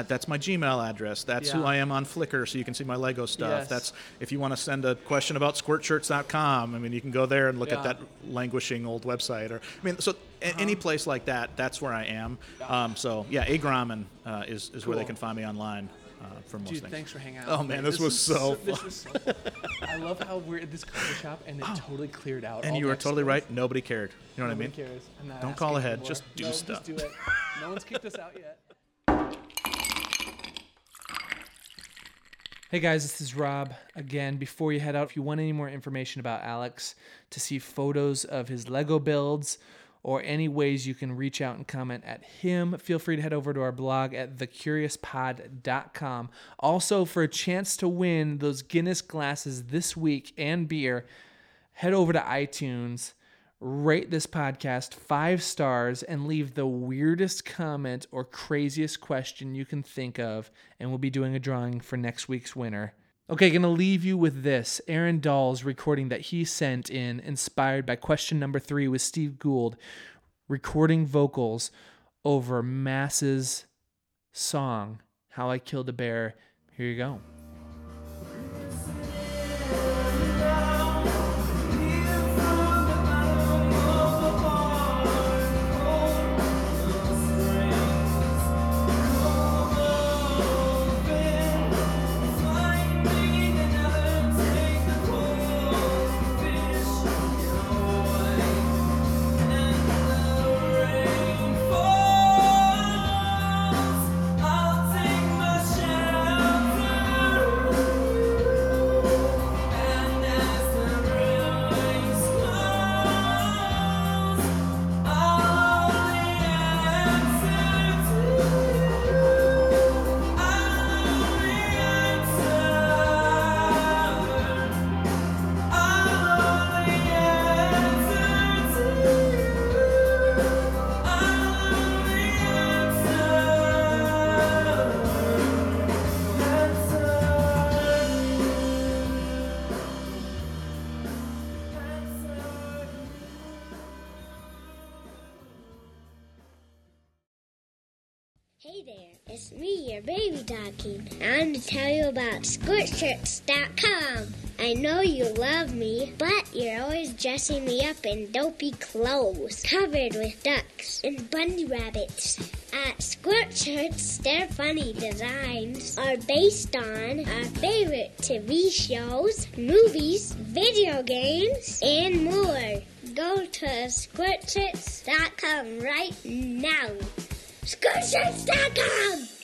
that's my Gmail address. That's who I am on Flickr, so you can see my Lego stuff. Yes. That's if you want to send a question about squirtshirts.com. I mean, you can go there and look Yeah. at that languishing old website. Or I mean, so a- any Uh-huh. place like that, that's where I am. Um, so yeah, A Grahmann uh, is is where they can find me online uh, for most Dude, things. thanks for hanging out. Oh man, this, was so. This fun. was so fun. I love how we're at this coffee shop and it totally cleared out. and you were totally right. Nobody cared. You know what I Nobody mean? cares. Don't call ahead, anymore. just do no, stuff. Just do it. No one's kicked us out yet. Hey guys, this is Rob. Again, before you head out, if you want any more information about Alex, to see photos of his Lego builds, or any ways you can reach out and comment at him, feel free to head over to our blog at thecuriouspod.com. Also, for a chance to win those Guinness glasses this week and beer, head over to iTunes, rate this podcast five stars, and leave the weirdest comment or craziest question you can think of, and we'll be doing a drawing for next week's winner. Okay, gonna leave you with this. Aaron Dahl's recording that he sent in, inspired by question number three with Steve Gould, recording vocals over Mass's song, How I Killed a Bear. Here you go. squirtshirts.com. I know you love me, but you're always dressing me up in dopey clothes, covered with ducks and bunny rabbits. At Squirt Shirts, their funny designs are based on our favorite TV shows, movies, video games, and more. Go to squirtshirts.com right now. Squirtshirts.com!